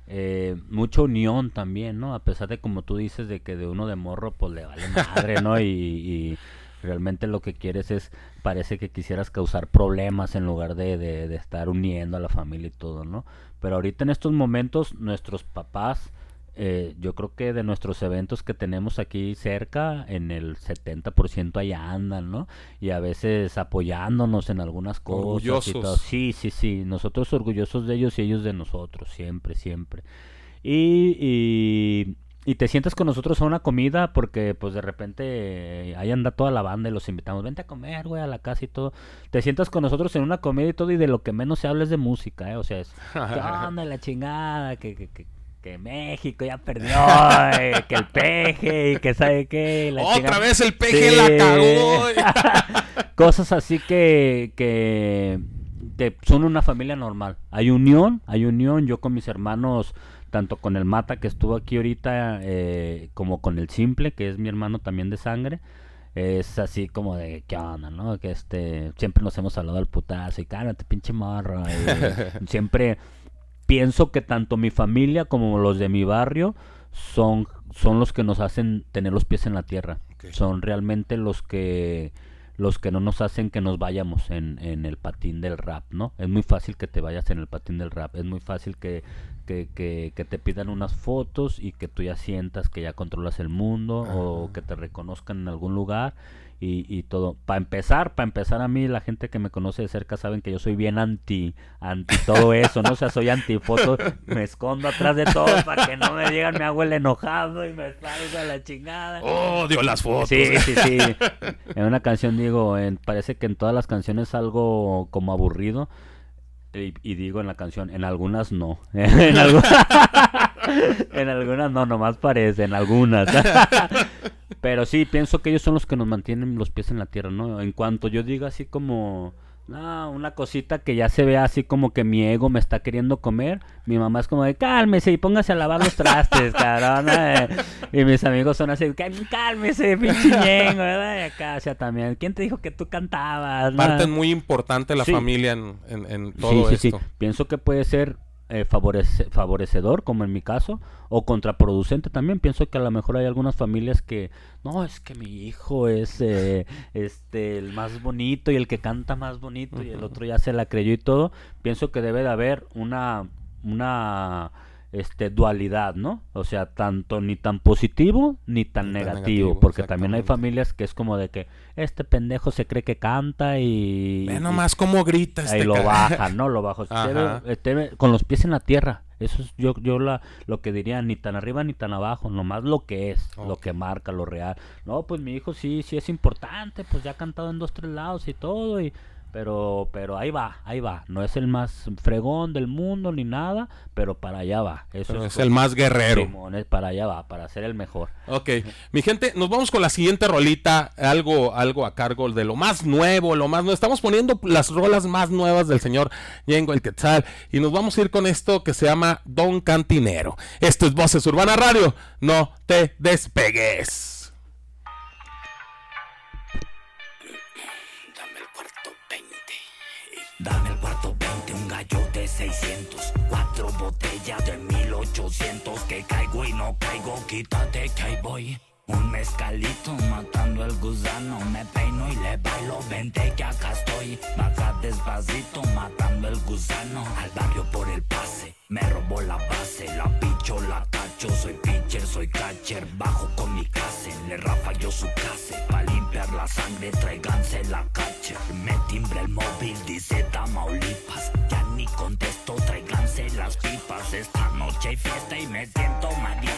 [SPEAKER 12] eh, mucha unión también, ¿no? A pesar de como tú dices de que de uno de morro pues le vale madre, ¿no? Y, y realmente lo que quieres es, parece que quisieras causar problemas en lugar de, de, de estar uniendo a la familia y todo, ¿no? Pero ahorita en estos momentos nuestros papás eh, yo creo que de nuestros eventos que tenemos aquí cerca, en el 70% allá andan, ¿no? Y a veces apoyándonos en algunas cosas. y
[SPEAKER 6] Orgullosos.
[SPEAKER 12] todo. Sí, sí, sí. Nosotros orgullosos de ellos y ellos de nosotros, siempre, siempre. Y, y, y te sientas con nosotros a una comida porque pues de repente ahí anda toda la banda y los invitamos, vente a comer, güey, a la casa y todo. Te sientas con nosotros en una comida y todo y de lo que menos se habla es de música, ¿eh? O sea, es, ¿qué onda la chingada? Que, que, que, que México ya perdió, eh, que el peje y que sabe qué. la
[SPEAKER 6] Otra
[SPEAKER 12] chingada.
[SPEAKER 6] vez el peje la cagó.
[SPEAKER 12] Cosas así que, que, que son una familia normal. Hay unión, hay unión. Yo con mis hermanos, tanto con el Mata que estuvo aquí ahorita, eh, como con el Simple, que es mi hermano también de sangre. Es así como de, ¿qué onda, no? Que este, siempre nos hemos hablado al putazo y cálmate, pinche morro. y siempre pienso que tanto mi familia como los de mi barrio son, son los que nos hacen tener los pies en la tierra. Son realmente los que los que no nos hacen que nos vayamos en, en el patín del rap, ¿no? Es muy fácil que te vayas en el patín del rap, es muy fácil que, que, que, que te pidan unas fotos y que tú ya sientas que ya controlas el mundo o que te reconozcan en algún lugar y, y todo. Para empezar, para empezar a mí, la gente que me conoce de cerca saben que yo soy bien anti, anti todo eso, ¿no? O sea, soy anti fotos, me escondo atrás de todo para que no me digan, me hago el enojado y me salga la chingada.
[SPEAKER 6] Odio las fotos.
[SPEAKER 12] Sí, sí, sí. En una canción digo, en- parece que en todas las canciones algo como aburrido. Y, y digo en la canción, en algunas no. en, algu- en algunas no, nomás parece, en algunas. Pero sí, pienso que ellos son los que nos mantienen los pies en la tierra, ¿no? En cuanto yo diga así como, no, una cosita que ya se vea así como que mi ego me está queriendo comer, mi mamá es como de, cálmese y póngase a lavar los trastes, cabrón. eh". Y mis amigos son así, "Cá- cálmese, pinche ñengo, ¿verdad? Y acá, o sea, también, ¿quién te dijo que tú cantabas? no?"
[SPEAKER 6] Parte muy importante la
[SPEAKER 12] Sí.
[SPEAKER 6] familia en, en- en
[SPEAKER 12] Sí,
[SPEAKER 6] todo
[SPEAKER 12] sí, sí.
[SPEAKER 6] esto.
[SPEAKER 12] Pienso que puede ser eh, favorece- favorecedor, como en mi caso, o contraproducente también. Pienso que a lo mejor hay algunas familias que, no, es que mi hijo es eh, este el más bonito y el que canta más bonito y el otro ya se la creyó y todo. Pienso que debe de haber una, una este dualidad, ¿no? O sea, tanto ni tan positivo ni tan
[SPEAKER 6] Ni tan
[SPEAKER 12] negativo, porque también hay familias que es como de que este pendejo se cree que canta y
[SPEAKER 6] Ve
[SPEAKER 12] y-
[SPEAKER 6] nomás cómo grita
[SPEAKER 12] Ahí
[SPEAKER 6] este
[SPEAKER 12] lo bajan, ¿no? Lo bajo. Con los pies en la tierra. Eso es yo, yo la, lo que diría, ni tan arriba ni tan abajo, nomás lo que es, lo que marca, lo real. No, pues mi hijo sí, sí es importante, pues ya ha cantado en dos, tres lados y todo, y pero, pero ahí va, ahí va. No es el más fregón del mundo ni nada, pero para allá va. Eso
[SPEAKER 6] Pero
[SPEAKER 12] es,
[SPEAKER 6] es el más guerrero.
[SPEAKER 12] Simón, para allá va, para ser el mejor.
[SPEAKER 6] Ok, mi gente, nos vamos con la siguiente rolita, algo, algo a cargo de lo más nuevo, lo más nuevo. Estamos poniendo las rolas más nuevas del señor Yengo el Quetzal y nos vamos a ir con esto que se llama Don Cantinero. Esto es Voces Urbana Radio, no te despegues.
[SPEAKER 9] Dame el cuarto 20, un gallo de 600. Cuatro botellas de 1800. Que caigo y no caigo, quítate que voy. Un mezcalito matando el gusano. Me peino y le bailo. Vente que acá estoy. Baja despacito matando el gusano. Al barrio por el pase. Me robó la base. La picho, la cacho. Soy pitcher, soy catcher. Bajo con mi case. Le rafa yo su case. Pa' limpiar la sangre, tráiganse la catcher. Me timbra el móvil, dice Tamaulipas. Ya ni contesto, tráiganse las pipas. Esta noche hay fiesta y me siento marido.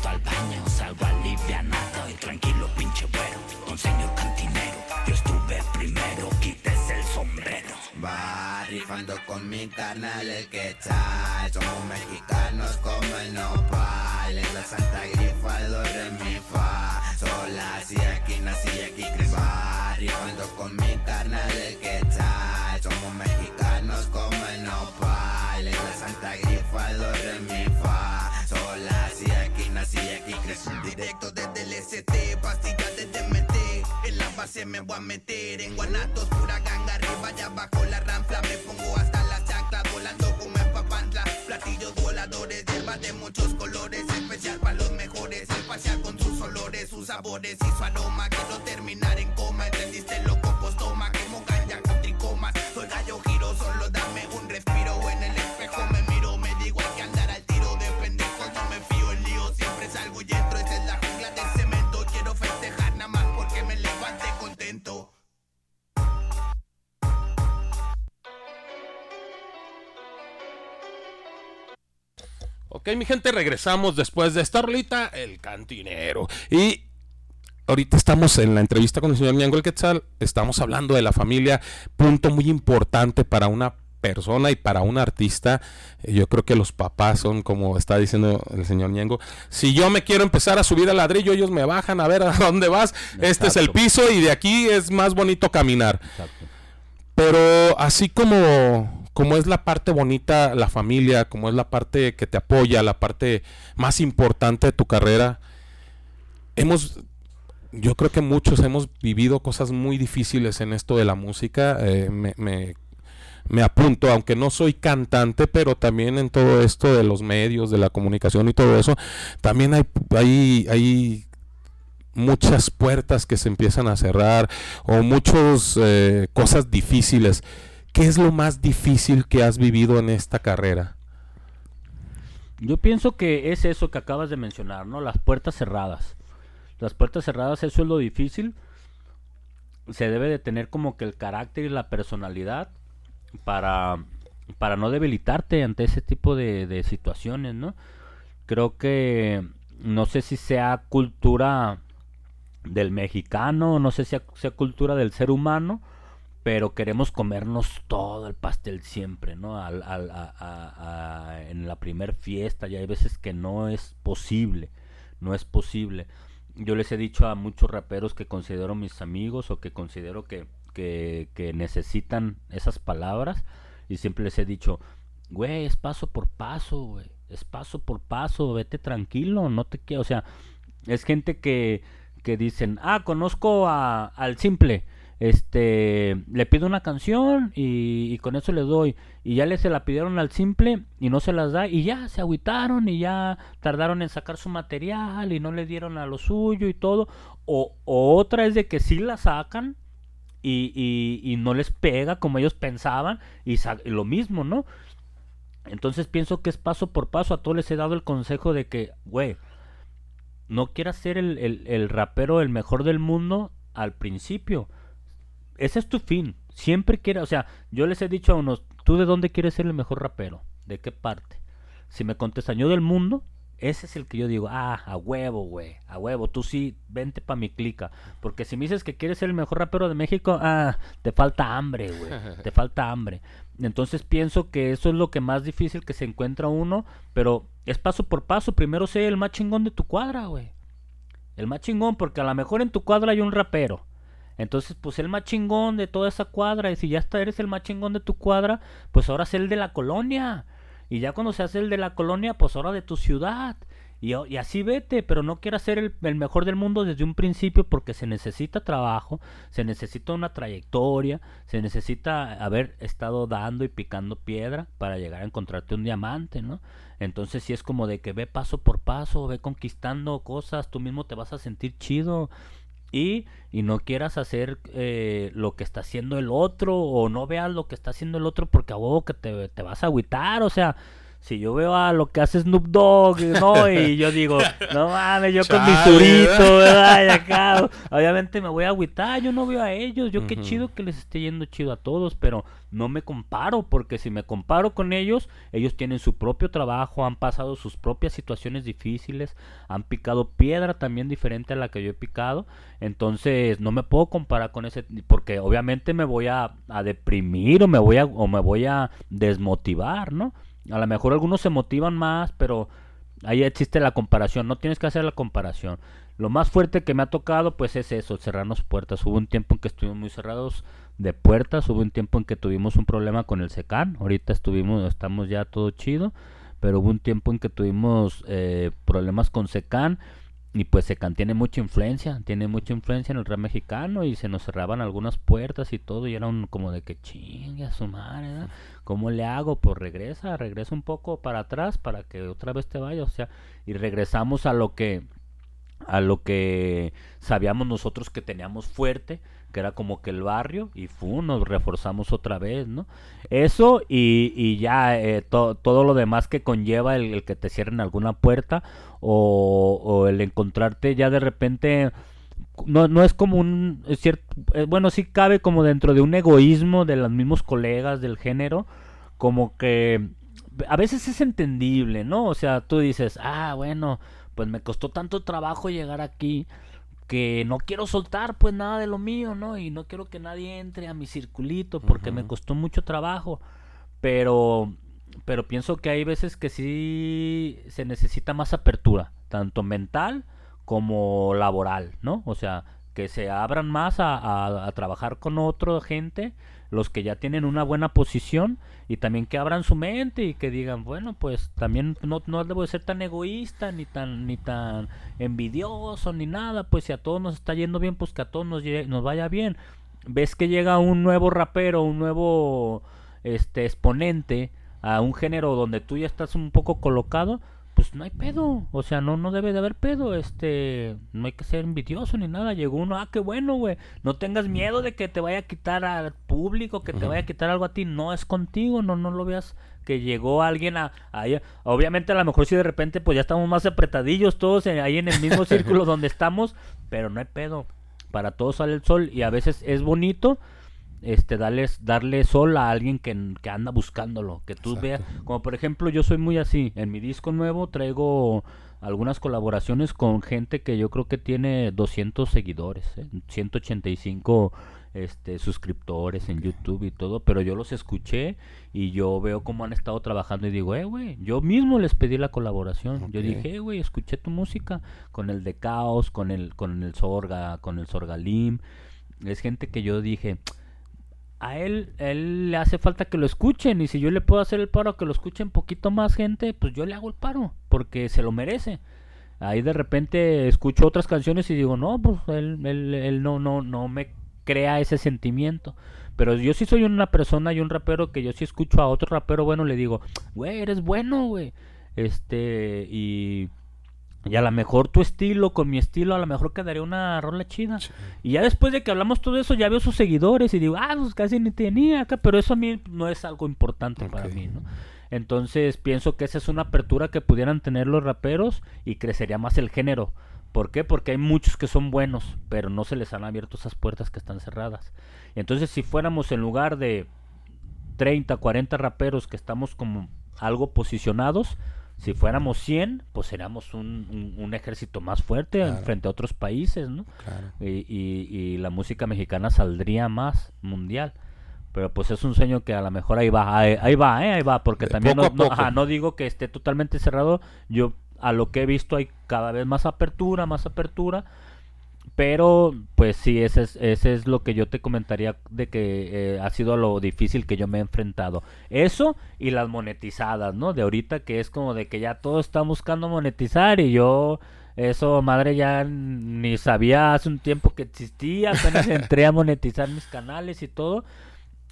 [SPEAKER 9] Meto al baño, salgo alivianado y tranquilo, pinche güero. Don señor cantinero, yo estuve primero, quítese el sombrero.
[SPEAKER 13] Va rifando con mi carnal el que tal Somos mexicanos como el nopal. Es la santa grifa, do re mi fa. Sola, así aquí nací, aquí crecí. Va rifando con mi carnal el que tal
[SPEAKER 11] Directo desde el ST, pastillas de DMT En la base me voy a meter En Guanatos, pura ganga arriba y abajo la ranfla Me pongo hasta las chanclas volando como en papantla. Platillos voladores, hierbas de muchos colores. Especial para los mejores, espacial con sus olores Sus sabores y su aroma. Quiero terminar en
[SPEAKER 6] Ok, mi gente, regresamos después de esta rolita, el cantinero. Y ahorita estamos en la entrevista con el señor Ñango el Quetzal, estamos hablando de la familia, punto muy importante para una persona y para un artista. Eh, Yo creo que los papás son, como está diciendo el señor Ñengo, si yo me quiero empezar a subir al ladrillo, ellos me bajan a ver a dónde vas. Este es el
[SPEAKER 12] Exacto.
[SPEAKER 6] piso y de aquí es más bonito caminar. Pero así como, como es la parte bonita, la familia, como es la parte que te apoya, la parte más importante de tu carrera, hemos, yo creo que muchos hemos vivido cosas muy difíciles en esto de la música. eh, me, apunto, aunque no soy cantante, pero también en todo esto de los medios, de la comunicación y todo eso, también hay, hay, hay muchas puertas que se empiezan a cerrar o muchas eh, cosas difíciles. ¿Qué es lo más difícil que has vivido en esta carrera?
[SPEAKER 12] Yo pienso que es eso que acabas de mencionar, ¿no? Las puertas cerradas. Las puertas cerradas, eso es lo difícil. Se debe de tener como que el carácter y la personalidad para, para no debilitarte ante ese tipo de, de situaciones, ¿no? Creo que no sé si sea cultura del mexicano, no sé si sea, sea cultura del ser humano, pero queremos comernos todo el pastel siempre, ¿no? Al- al- a- a- a- en la primer fiesta y hay veces que no es posible, no es posible. Yo les he dicho a muchos raperos que considero mis amigos o que considero que, que, que necesitan esas palabras y siempre les he dicho, güey, es paso por paso, güey, es paso por paso, vete tranquilo, no te quiero, o sea, es gente que, que dicen, ah, conozco al simple, este, le pido una canción y, con eso le doy, y ya le se la pidieron al simple y no se las da, y ya se agüitaron y ya tardaron en sacar su material y no le dieron a lo suyo y todo, o, o otra es de que sí la sacan y, y, no les pega como ellos pensaban y, lo mismo, ¿no? Entonces pienso que es paso por paso. A todos les he dado el consejo de que, güey, no quieras ser el- el rapero el mejor del mundo al principio. Ese es tu fin. Siempre quieras, o sea, yo les he dicho a unos, ¿tú de dónde quieres ser el mejor rapero? ¿De qué parte? Si me contestan yo del mundo, ese es el que yo digo, ah, a huevo, güey, a huevo, tú sí, vente pa' mi clica. Porque si me dices que quieres ser el mejor rapero de México, ah, te falta hambre, güey, te falta hambre. Entonces pienso que eso es lo que más difícil que se encuentra uno, pero es paso por paso. Primero sé el más chingón de tu cuadra, güey. El más chingón, porque a lo mejor en tu cuadra hay un rapero. Entonces, pues el más chingón de toda esa cuadra. Y si ya está, eres el más chingón de tu cuadra, pues ahora sé el de la colonia. Y ya cuando se hace el de la colonia, pues ahora de tu ciudad. Y, y así vete, pero no quieras ser el, el mejor del mundo desde un principio porque se necesita trabajo, se necesita una trayectoria, se necesita haber estado dando y picando piedra para llegar a encontrarte un diamante, ¿no? Entonces sí es como de que ve paso por paso, ve conquistando cosas, tú mismo te vas a sentir chido y, y no quieras hacer eh, lo que está haciendo el otro o no veas lo que está haciendo el otro porque a huevo que te, te vas a agüitar, o sea, si yo veo a lo que hace Snoop Dogg, ¿no? Y yo digo, no mames, yo con mi surito, ¿verdad? Y acá, obviamente me voy a agüitar, yo no veo a ellos, yo qué chido que les esté yendo chido a todos, pero no me comparo, porque si me comparo con ellos, ellos tienen su propio trabajo, han pasado sus propias situaciones difíciles, han picado piedra también diferente a la que yo he picado, entonces no me puedo comparar con ese, porque obviamente me voy a, a deprimir o me voy a, o me voy a desmotivar, ¿no? A lo mejor algunos se motivan más, pero ahí existe la comparación, no tienes que hacer la comparación. Lo más fuerte que me ha tocado pues es eso, cerrarnos puertas. Hubo un tiempo en que estuvimos muy cerrados de puertas, hubo un tiempo en que tuvimos un problema con el SECAN, ahorita estuvimos, estamos ya todo chido, pero hubo un tiempo en que tuvimos eh, problemas con SECAN y pues Secan tiene mucha influencia, tiene mucha influencia en el rap mexicano y se nos cerraban algunas puertas y todo y era un como de que chingue a su madre. ¿cómo le hago? Pues regresa, regresa un poco para atrás para que otra vez te vaya, o sea, y regresamos a lo que a lo que sabíamos nosotros que teníamos fuerte, que era como que el barrio, y fu, nos reforzamos otra vez, ¿no? Eso y, y ya eh, to- todo lo demás que conlleva el, que te cierren alguna puerta o, o el encontrarte ya de repente no, no es como un es cierto eh, bueno sí cabe como dentro de un egoísmo de los mismos colegas del género como que a veces es entendible no o sea tú dices ah bueno pues me costó tanto trabajo llegar aquí que no quiero soltar pues nada de lo mío no y no quiero que nadie entre a mi circulito porque me costó mucho trabajo. Pero pero pienso que hay veces que sí se necesita más apertura, tanto mental como laboral, ¿no? O sea, que se abran más a, a- a trabajar con otra gente, los que ya tienen una buena posición, y también que abran su mente y que digan, bueno, pues también no, no debo de ser tan egoísta, ni tan, ni tan envidioso, ni nada, pues si a todos nos está yendo bien, pues que a todos nos, nos vaya bien. Ves que llega un nuevo rapero, un nuevo este exponente a un género donde tú ya estás un poco colocado, pues no hay pedo, o sea, no no debe de haber pedo, este, no hay que ser envidioso ni nada, llegó uno, ah, qué bueno, güey, no tengas miedo de que te vaya a quitar al público, que te vaya a quitar algo a ti, no es contigo, no no lo veas que llegó alguien a, ahí, obviamente a lo mejor si de repente pues ya estamos más apretadillos todos en- ahí en el mismo círculo donde estamos, pero no hay pedo, para todos sale el sol y a veces es bonito este darles darle sol a alguien que, que anda buscándolo que tú veas. Como por ejemplo yo soy muy así en mi disco nuevo traigo algunas colaboraciones con gente que yo creo que tiene 200 seguidores ¿eh? 185 este suscriptores en YouTube y todo pero yo los escuché y yo veo cómo han estado trabajando y digo eh güey yo mismo les pedí la colaboración yo dije eh güey escuché tu música con el de Caos con el con el Sorga con el Sorgalim es gente que yo dije a él, él le hace falta que lo escuchen y si yo le puedo hacer el paro a que lo escuchen poquito más gente, pues yo le hago el paro porque se lo merece. Ahí de repente escucho otras canciones y digo, no, pues él, él, él no, no, no me crea ese sentimiento. Pero yo sí soy una persona y un rapero que yo sí escucho a otro rapero bueno, le digo, güey, eres bueno, güey. Este, y, y a lo mejor tu estilo con mi estilo, a lo mejor quedaría una rola chida. Y ya después de que hablamos todo eso, ya veo sus seguidores y digo, ah, pues casi ni tenía acá, pero eso a mí no es algo importante para mí, ¿no? Entonces pienso que esa es una apertura que pudieran tener los raperos y crecería más el género. ¿Por qué? Porque hay muchos que son buenos, pero no se les han abierto esas puertas que están cerradas. Entonces si fuéramos en lugar de 30, 40 raperos que estamos como algo posicionados, si fuéramos 100, pues seríamos un, un- un ejército más fuerte
[SPEAKER 6] Claro.
[SPEAKER 12] frente a otros países, ¿no?
[SPEAKER 6] Claro.
[SPEAKER 12] Y, y- y la música mexicana saldría más mundial. Pero pues es un sueño que a lo mejor ahí va, ahí, ahí va, ¿eh? ahí va, porque
[SPEAKER 6] De
[SPEAKER 12] también no, no- ajá, no digo que esté totalmente cerrado, yo a lo que he visto hay cada vez más apertura, más apertura, Pero, pues sí, ese es, ese es lo que yo te comentaría de que eh, ha sido lo difícil que yo me he enfrentado. Eso y las monetizadas, ¿no? De ahorita que es como de que ya todos están buscando monetizar y yo, eso, madre, ya ni sabía hace un tiempo que existía, apenas entré a monetizar mis canales y todo.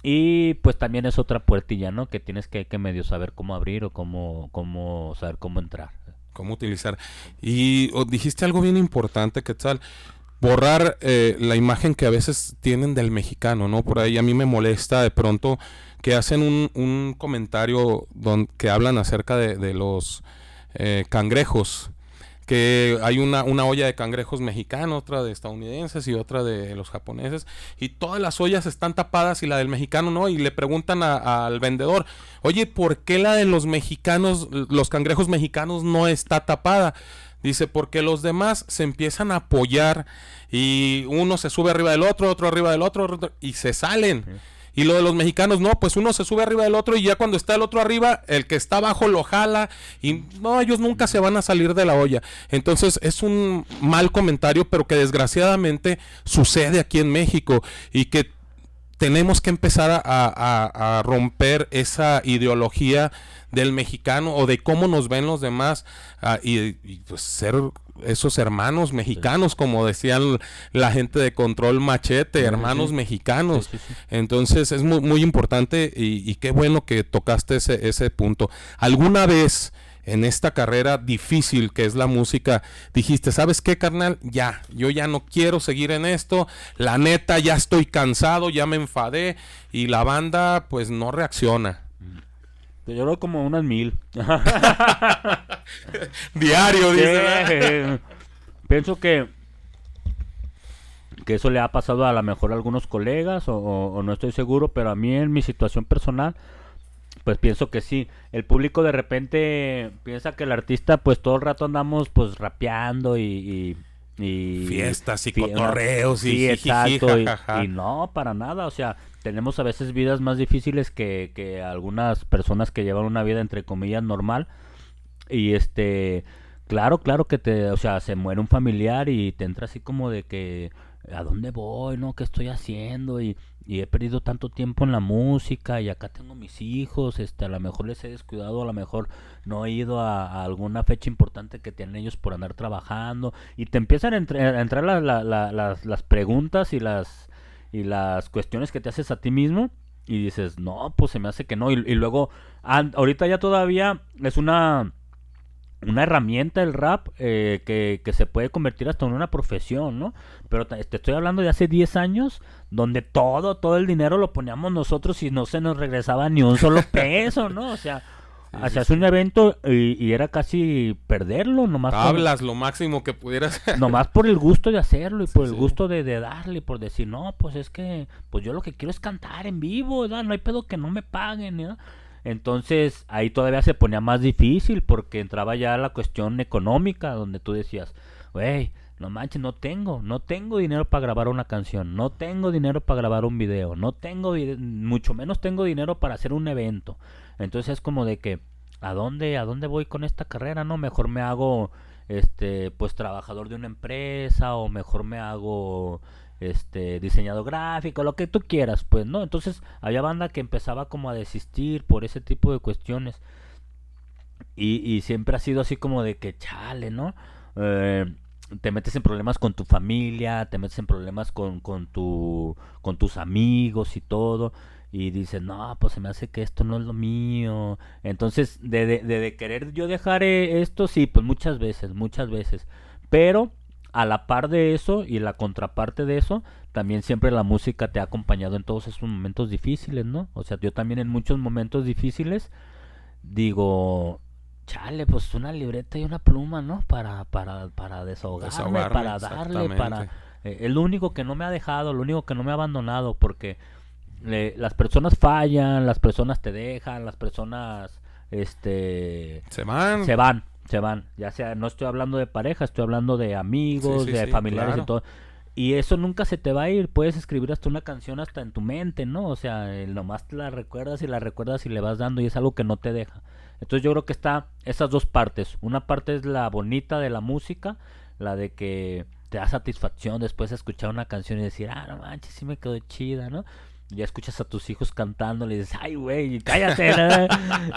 [SPEAKER 12] Y pues también es otra puertilla, ¿no? Que tienes que, que medio saber cómo abrir o cómo, cómo saber cómo entrar.
[SPEAKER 6] cómo utilizar. Y oh, dijiste algo bien importante, Quetzal. Borrar eh, la imagen que a veces tienen del mexicano, ¿no? Por ahí a mí me molesta de pronto que hacen un, un comentario don, que hablan acerca de, los eh, cangrejos. Que hay una, una olla de cangrejos mexicanos, otra de estadounidenses y otra de los japoneses. Y todas las ollas están tapadas y la del mexicano no. Y le preguntan a- al vendedor, oye, ¿por qué la de los mexicanos, los cangrejos mexicanos no está tapada? Dice, porque los demás se empiezan a apoyar y uno se sube arriba del otro, otro arriba del otro otro- y se salen. Y lo de los mexicanos, no, pues uno se sube arriba del otro y ya cuando está el otro arriba, el que está abajo lo jala y no, ellos nunca se van a salir de la olla. Entonces es un mal comentario, pero que desgraciadamente sucede aquí en México y que tenemos que empezar a, a- a romper esa ideología del mexicano o de cómo nos ven los demás ah, y, y, pues ser esos hermanos mexicanos, como decían la gente de control machete,
[SPEAKER 12] Sí,
[SPEAKER 6] hermanos
[SPEAKER 12] sí.
[SPEAKER 6] mexicanos. Entonces es muy, muy importante y, y qué bueno que tocaste ese, ese punto. ¿Alguna vez en esta carrera difícil que es la música dijiste, ¿sabes qué, carnal? Ya, yo ya no quiero seguir en esto. La neta, ya estoy cansado, ya me enfadé y la banda pues no reacciona.
[SPEAKER 12] Yo creo como unas mil.
[SPEAKER 6] Diario, dice.
[SPEAKER 12] Pienso que que eso le ha pasado a lo mejor a algunos colegas o, o- o no estoy seguro, pero a mí en mi situación personal pues pienso que sí. El público de repente piensa que el artista pues todo el rato andamos pues rapeando y... y- y-
[SPEAKER 6] Fiestas y
[SPEAKER 12] fie-
[SPEAKER 6] cotorreos y
[SPEAKER 12] sí, exacto y, y no para nada o sea tenemos a veces vidas más difíciles que, que algunas personas que llevan una vida entre comillas normal y este, claro, claro que te, o sea, se muere un familiar y te entra así como de que, ¿a dónde voy? ¿No? ¿Qué estoy haciendo? Y, y he perdido tanto tiempo en la música y acá tengo mis hijos, este, a lo mejor les he descuidado, a lo mejor no he ido a, alguna fecha importante que tienen ellos por andar trabajando y te empiezan a, a entrar la- la- la- las, las preguntas y las, y las cuestiones que te haces a ti mismo y dices, no, pues se me hace que no. Y, y luego, ahorita ya todavía es una, una herramienta el rap eh, que, que se puede convertir hasta en una profesión, ¿no? Pero te estoy hablando de hace 10 años donde todo, todo el dinero lo poníamos nosotros y no se nos regresaba ni un solo peso, ¿no? O sea, hacías un evento y, y era casi perderlo, nomás por-
[SPEAKER 6] Hablas lo máximo que pudieras.
[SPEAKER 12] Nomás por el gusto de hacerlo y por el
[SPEAKER 6] sí.
[SPEAKER 12] gusto de, de darle, y por decir, no, pues es que, pues yo lo que quiero es cantar en vivo, ¿verdad? No hay pedo que no me paguen, ¿verdad? Entonces ahí todavía se ponía más difícil porque entraba ya la cuestión económica donde tú decías, güey, no manches, no tengo, no tengo dinero para grabar una canción, no tengo dinero para grabar un video, no tengo, mucho menos tengo dinero para hacer un evento. Entonces es como de que, ¿a dónde, a dónde voy con esta carrera? No, mejor me hago, este, pues trabajador de una empresa o mejor me hago, este, diseñador gráfico, lo que tú quieras, pues, ¿no? Entonces había banda que empezaba como a desistir por ese tipo de cuestiones. Y, y siempre ha sido así como de que, chale, ¿no? Eh, te metes en problemas con tu familia, te metes en problemas con, con, tu, con tus amigos y todo. Y dices, no, pues se me hace que esto no es lo mío. Entonces, de, de, de- querer yo dejar eh, esto, sí, pues muchas veces, muchas veces. Pero a la par de eso y la contraparte de eso, también siempre la música te ha acompañado en todos esos momentos difíciles, ¿no? O sea, yo también en muchos momentos difíciles digo, chale, pues una libreta y una pluma, ¿no? Para, para, para desahogarme,
[SPEAKER 6] Desahogarme,
[SPEAKER 12] para darle, para... eh, es lo único que no me ha dejado, lo único que no me ha abandonado, porque eh, las personas fallan, las personas te dejan, las personas, este...
[SPEAKER 6] Se van.
[SPEAKER 12] Se van, se van. Ya sea, no estoy hablando de pareja, estoy hablando de amigos,
[SPEAKER 6] Sí, sí,
[SPEAKER 12] de
[SPEAKER 6] sí,
[SPEAKER 12] familiares
[SPEAKER 6] claro.
[SPEAKER 12] y todo. Y eso nunca se te va a ir. Puedes escribir hasta una canción hasta en tu mente, ¿no? O sea, nomás te la recuerdas y la recuerdas y le vas dando y es algo que no te deja. Entonces yo creo que está esas dos partes. Una parte es la bonita de la música, la de que te da satisfacción después de escuchar una canción y decir, ah, no manches, sí me quedó chida, ¿no? Ya escuchas a tus hijos cantando y dices, ay, güey, cállate, ¿no?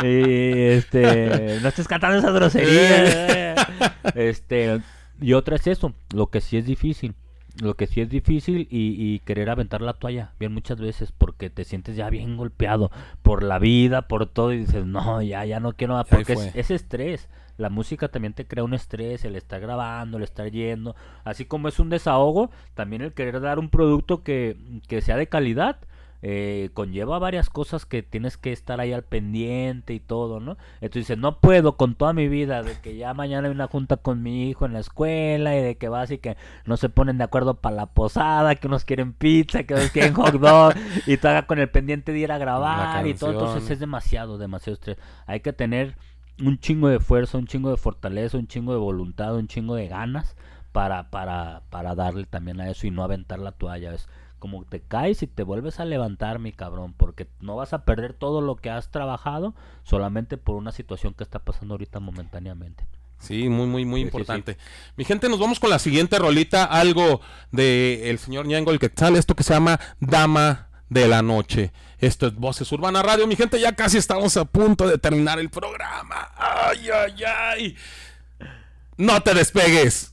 [SPEAKER 12] y, este, no estés cantando esa grosería. este, y otra es eso, lo que sí es difícil. Lo que sí es difícil y, y querer aventar la toalla, bien muchas veces, porque te sientes ya bien golpeado por la vida, por todo, y dices, no, ya, ya no quiero, porque es estrés. La música también te crea un estrés, el estar grabando, el estar yendo, así como es un desahogo, también el querer dar un producto que, que sea de calidad, eh, conlleva varias cosas que tienes que estar ahí al pendiente y todo, ¿no? Entonces dices, no puedo con toda mi vida, de que ya mañana hay una junta con mi hijo en la escuela y de que vas y que no se ponen de acuerdo para la posada, que unos quieren pizza, que otros quieren hot dog y tú hagas con el pendiente de ir a grabar y todo, entonces es demasiado, demasiado estrés. Hay que tener un chingo de fuerza, un chingo de fortaleza, un chingo de voluntad, un chingo de ganas para, para, para darle también a eso y no aventar la toalla. Es como te caes y te vuelves a levantar, mi cabrón, porque no vas a perder todo lo que has trabajado solamente por una situación que está pasando ahorita momentáneamente.
[SPEAKER 6] Sí, muy, muy, muy
[SPEAKER 12] Sí, sí,
[SPEAKER 6] importante. Mi gente, nos vamos con la siguiente rolita, algo de el señor Ñengo el Quetzal, esto que se llama Dama de la Noche. Esto es Voces Urbana Radio. Mi gente, ya casi estamos a punto de terminar el programa. Ay, ay, ay. No te despegues.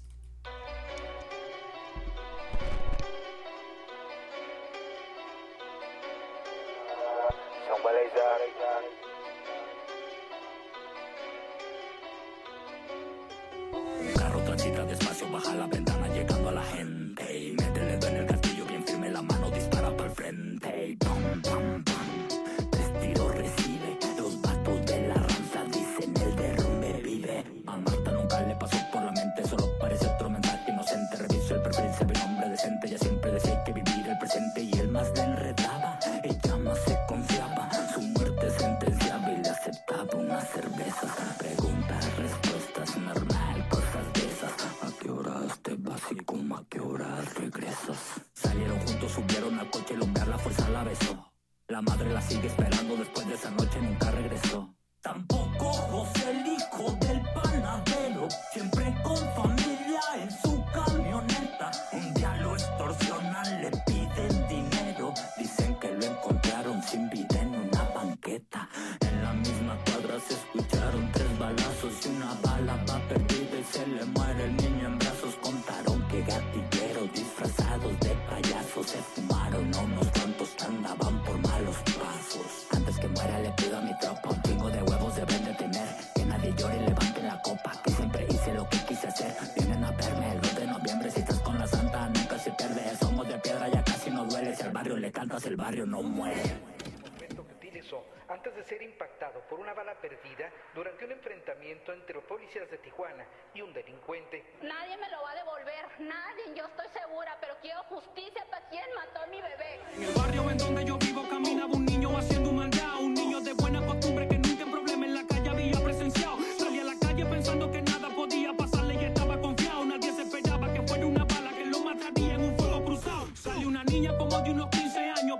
[SPEAKER 9] A qué horas regresas? Salieron juntos, subieron al coche, el hombre la fuerza la besó. La madre la sigue esperando después de esa noche, nunca regresó. Tampoco José, el hijo del panadero, siempre con Si al barrio le cantas el barrio no muere.
[SPEAKER 14] momento que utilizó antes de ser impactado por una bala perdida durante un enfrentamiento entre policías de Tijuana y un delincuente.
[SPEAKER 15] Nadie me lo va a devolver, nadie, yo estoy segura, pero quiero justicia para quien mató a mi bebé.
[SPEAKER 16] En el barrio en donde yo vivo caminaba un niño haciendo un maldad, un niño de buena costumbre que nunca en problema en la calle había presenciado. Salía a la calle pensando que nada podía pasarle y estaba confiado. Nadie se esperaba que fuera una bala que lo mataría en un fuego cruzado. Sale una niña como de unos 15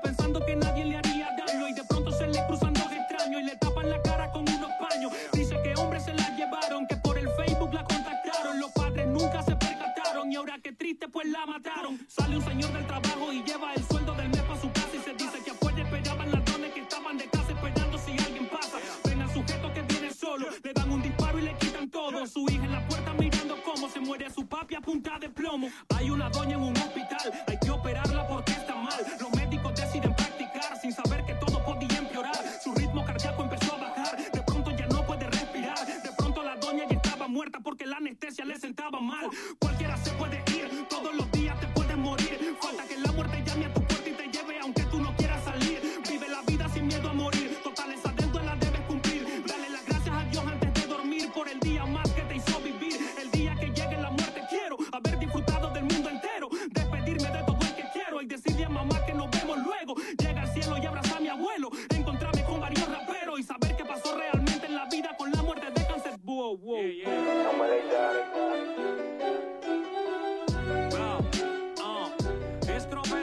[SPEAKER 16] pensando que nadie le haría daño y de pronto se le cruzan dos extraños y le tapan la cara con unos paños. Dice que hombres se la llevaron, que por el Facebook la contactaron. Los padres nunca se percataron y ahora qué triste pues la mataron. Sale un señor del trabajo y lleva el sueldo del mes para su casa y se dice que afuera esperaban ladrones que estaban de casa esperando si alguien pasa. Ven al sujeto que viene solo, le dan un disparo y le quitan todo. Su hija en la puerta mirando cómo se muere su papi a punta de plomo. Hay una doña en un hospital, hay que operarla porque porque la anestesia le sentaba mal. Cualquiera se puede ir, todos los días te puedes morir. Falta que la muerte llame a tu Wow,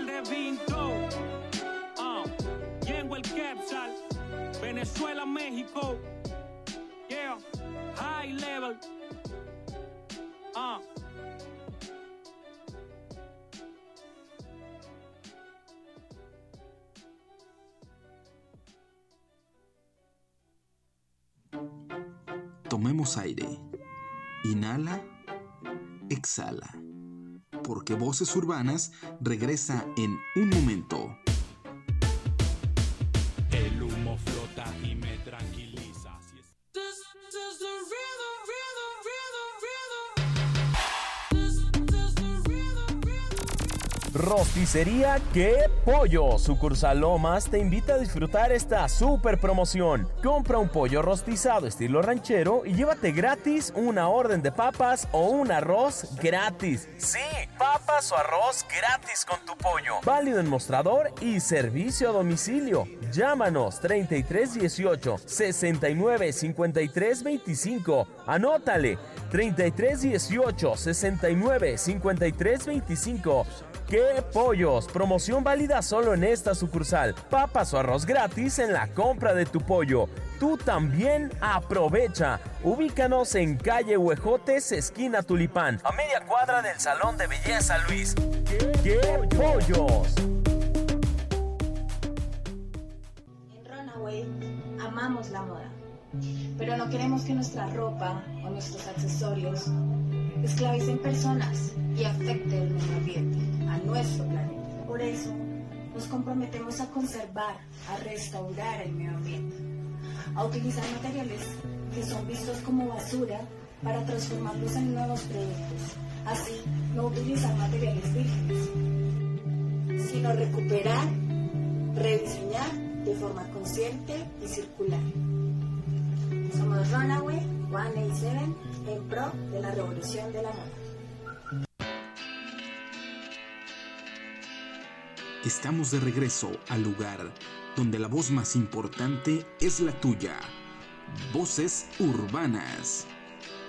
[SPEAKER 16] de Vinto. Ah, Yengo el Capsal. Venezuela, México. Yeah, high level. Ah.
[SPEAKER 4] Tomemos aire. Inhala, exhala. Porque Voces Urbanas regresa en un momento.
[SPEAKER 17] El humo flota y me tranquiliza.
[SPEAKER 18] Rosticería Qué Pollo, sucursal Lomas, te invita a disfrutar esta super promoción. Compra un pollo rostizado estilo ranchero y llévate gratis una orden de papas o un arroz gratis. Sí, papas o arroz gratis con tu pollo. Válido en mostrador y servicio a domicilio. Llámanos 3318 69 53 25. Anótale 3318 69 53 25. ¡Qué pollos! Promoción válida solo en esta sucursal. Papas o arroz gratis en la compra de tu pollo. Tú también aprovecha. Ubícanos en calle Huejotes, esquina Tulipán, a media cuadra del Salón de Belleza Luis. ¡Qué, pollos!
[SPEAKER 19] En Runaway amamos la moda, pero no queremos que nuestra ropa o nuestros accesorios esclavicen personas y afecten el medio ambiente, a nuestro planeta. Por eso, nos comprometemos a conservar, a restaurar el medio ambiente, a utilizar materiales que son vistos como basura para transformarlos en nuevos productos. Así, no utilizar materiales vírgenes, sino recuperar, rediseñar de forma consciente y circular. Somos Runaway 187 en pro de la revolución de la moda.
[SPEAKER 4] Estamos de regreso al lugar donde la voz más importante es la tuya. Voces urbanas.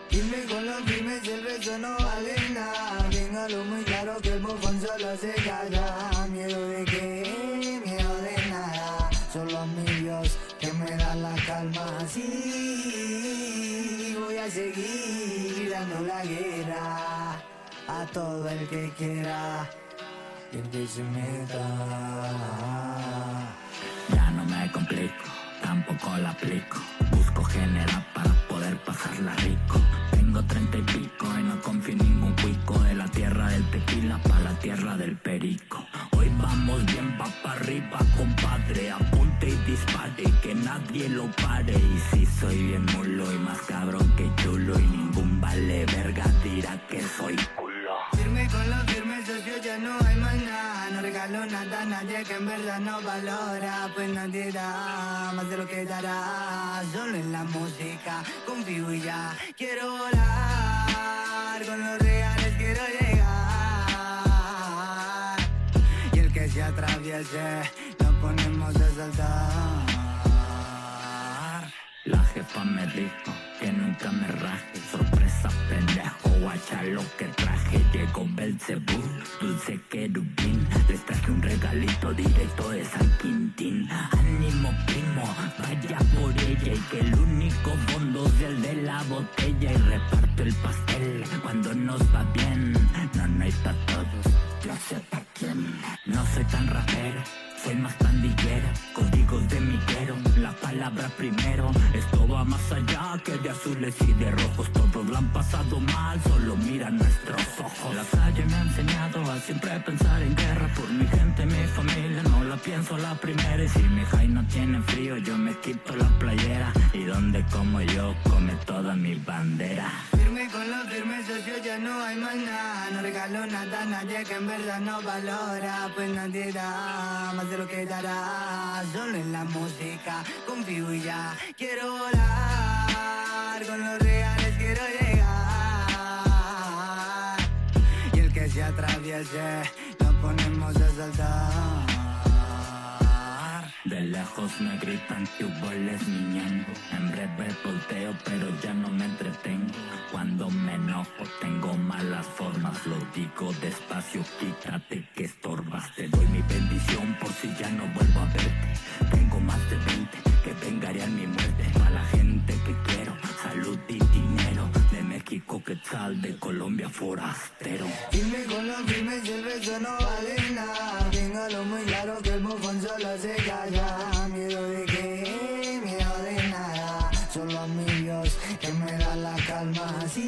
[SPEAKER 20] Dime con los y el resto no vale nada. Téngalo muy claro que el bufón solo se calla. Miedo de qué, miedo de nada. Solo a mi Dios que me da la calma. Sí, voy seguir dando la guerra a todo el que quiera y el que se.
[SPEAKER 9] Ya no me complico, tampoco la aplico. Busco generar para poder pasarla rico. Tengo treinta y pico y no confío en ningún cuico. De la tierra del tequila para la tierra del perico. Vamos bien pa' pa' arriba, compadre. Apunte y dispare, que nadie lo pare. Y si soy bien mulo y más cabrón que chulo. Y ningún vale verga dirá que soy culo.
[SPEAKER 20] Firme con los firmes, socio, ya no hay más nada. No regalo nada a nadie que en verdad no valora. Pues nadie da más de lo que dará. Solo en la música confío y ya. Quiero volar, con los reales quiero llegar. Ponemos a saltar.
[SPEAKER 9] La jefa me dijo que nunca me raje. Sorpresa, pendejo, guacha lo que traje. Llegó Belzebú, dulce querubín. Les traje un regalito directo de San Quintín. Ánimo, primo, vaya por ella. Y que el único fondo es el de la botella. Y reparto el pastel cuando nos va bien. No, no hay pa' todos, yo sé pa' No soy tan rapero. Soy más pandillero, códigos de miguero, la palabra primero. Esto va más allá que de azules y de rojos. Todos lo han pasado mal, solo mira nuestros ojos. La calle me ha enseñado a siempre pensar en guerra. Por mi gente, mi familia, no la pienso la primera. Y si mi high no tiene frío, yo me quito la playera. Y donde como yo, come toda mi bandera.
[SPEAKER 20] Firme con los firmes, socio, ya no hay más nada. No regalo nada a nadie que en verdad no valora. Pues nadie da más de lo que dará. Solo en la música confío y ya. Quiero volar, con los reales quiero llegar. Y el que se atraviese, lo ponemos a saltar.
[SPEAKER 9] De lejos me gritan que es mi ñango. En breve volteo, pero ya no me entretengo. Cuando me enojo tengo malas formas. Lo digo despacio, quítate que estorbas. Te doy mi bendición por si ya no vuelvo a verte. Tengo más de 20 que vengarían mi muerte. Para la gente que quiero, salud y. Kiko Quetzal de Colombia forastero.
[SPEAKER 20] Dime con los primes el beso no vale nada. Téngalo muy claro que el bufón solo se calla. Miedo de qué, miedo de nada. Solo a mi Dios que me da la calma.
[SPEAKER 11] Así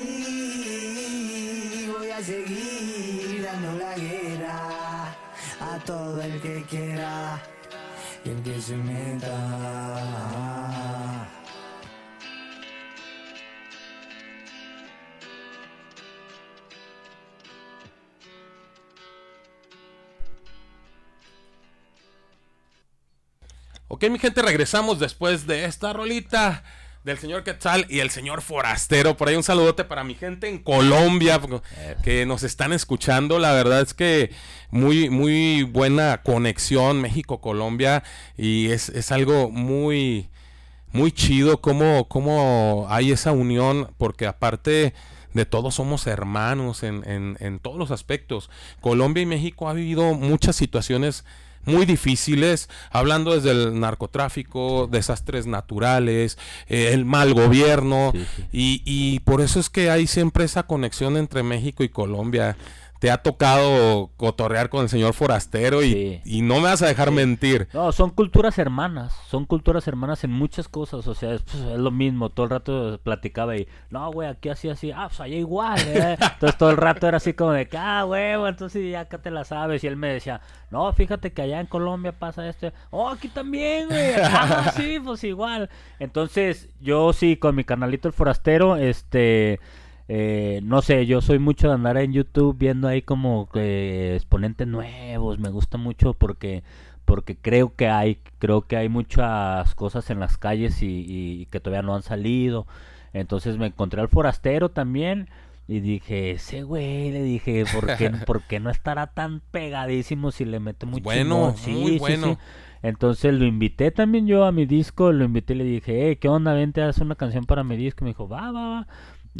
[SPEAKER 11] voy a seguir dando la guerra a todo el que quiera y el que se meta.
[SPEAKER 6] Ok, mi gente, regresamos después de esta rolita del señor Quetzal y el señor Forastero. Por ahí un saludote para mi gente en Colombia que nos están escuchando. La verdad es que muy, muy buena conexión México-Colombia y es, es algo muy, muy chido cómo, cómo hay esa unión porque aparte de todos somos hermanos en, en, en todos los aspectos. Colombia y México ha vivido muchas situaciones muy difíciles, hablando desde el narcotráfico, desastres naturales, eh, el mal gobierno, Y, y por eso es que hay siempre esa conexión entre México y Colombia te ha tocado cotorrear con el señor forastero y, y no me vas a dejar mentir.
[SPEAKER 12] No, son culturas hermanas, son culturas hermanas en muchas cosas, o sea, es, pues, es lo mismo, todo el rato platicaba y, no, güey, aquí así, así, ah, pues allá igual, ¿eh? Entonces todo el rato era así como de, ah, huevo, entonces ya acá te la sabes, y él me decía, no, fíjate que allá en Colombia pasa esto, oh, aquí también, güey, ah, sí, pues igual. Entonces, yo sí, con mi canalito El Forastero, este... Eh, no sé, yo soy mucho de andar en YouTube viendo ahí como que exponentes nuevos, me gusta mucho porque porque creo que hay creo que hay muchas cosas en las calles y, y que todavía no han salido. Entonces me encontré al forastero también y dije, ese güey, le dije, ¿por qué, ¿por qué no estará tan pegadísimo si le mete mucho
[SPEAKER 6] Bueno,
[SPEAKER 12] Sí,
[SPEAKER 6] muy
[SPEAKER 12] sí,
[SPEAKER 6] bueno.
[SPEAKER 12] sí. Entonces lo invité también yo a mi disco, lo invité y le dije, hey, ¿qué onda? Vente, haz una canción para mi disco. Y me dijo, va, va, va.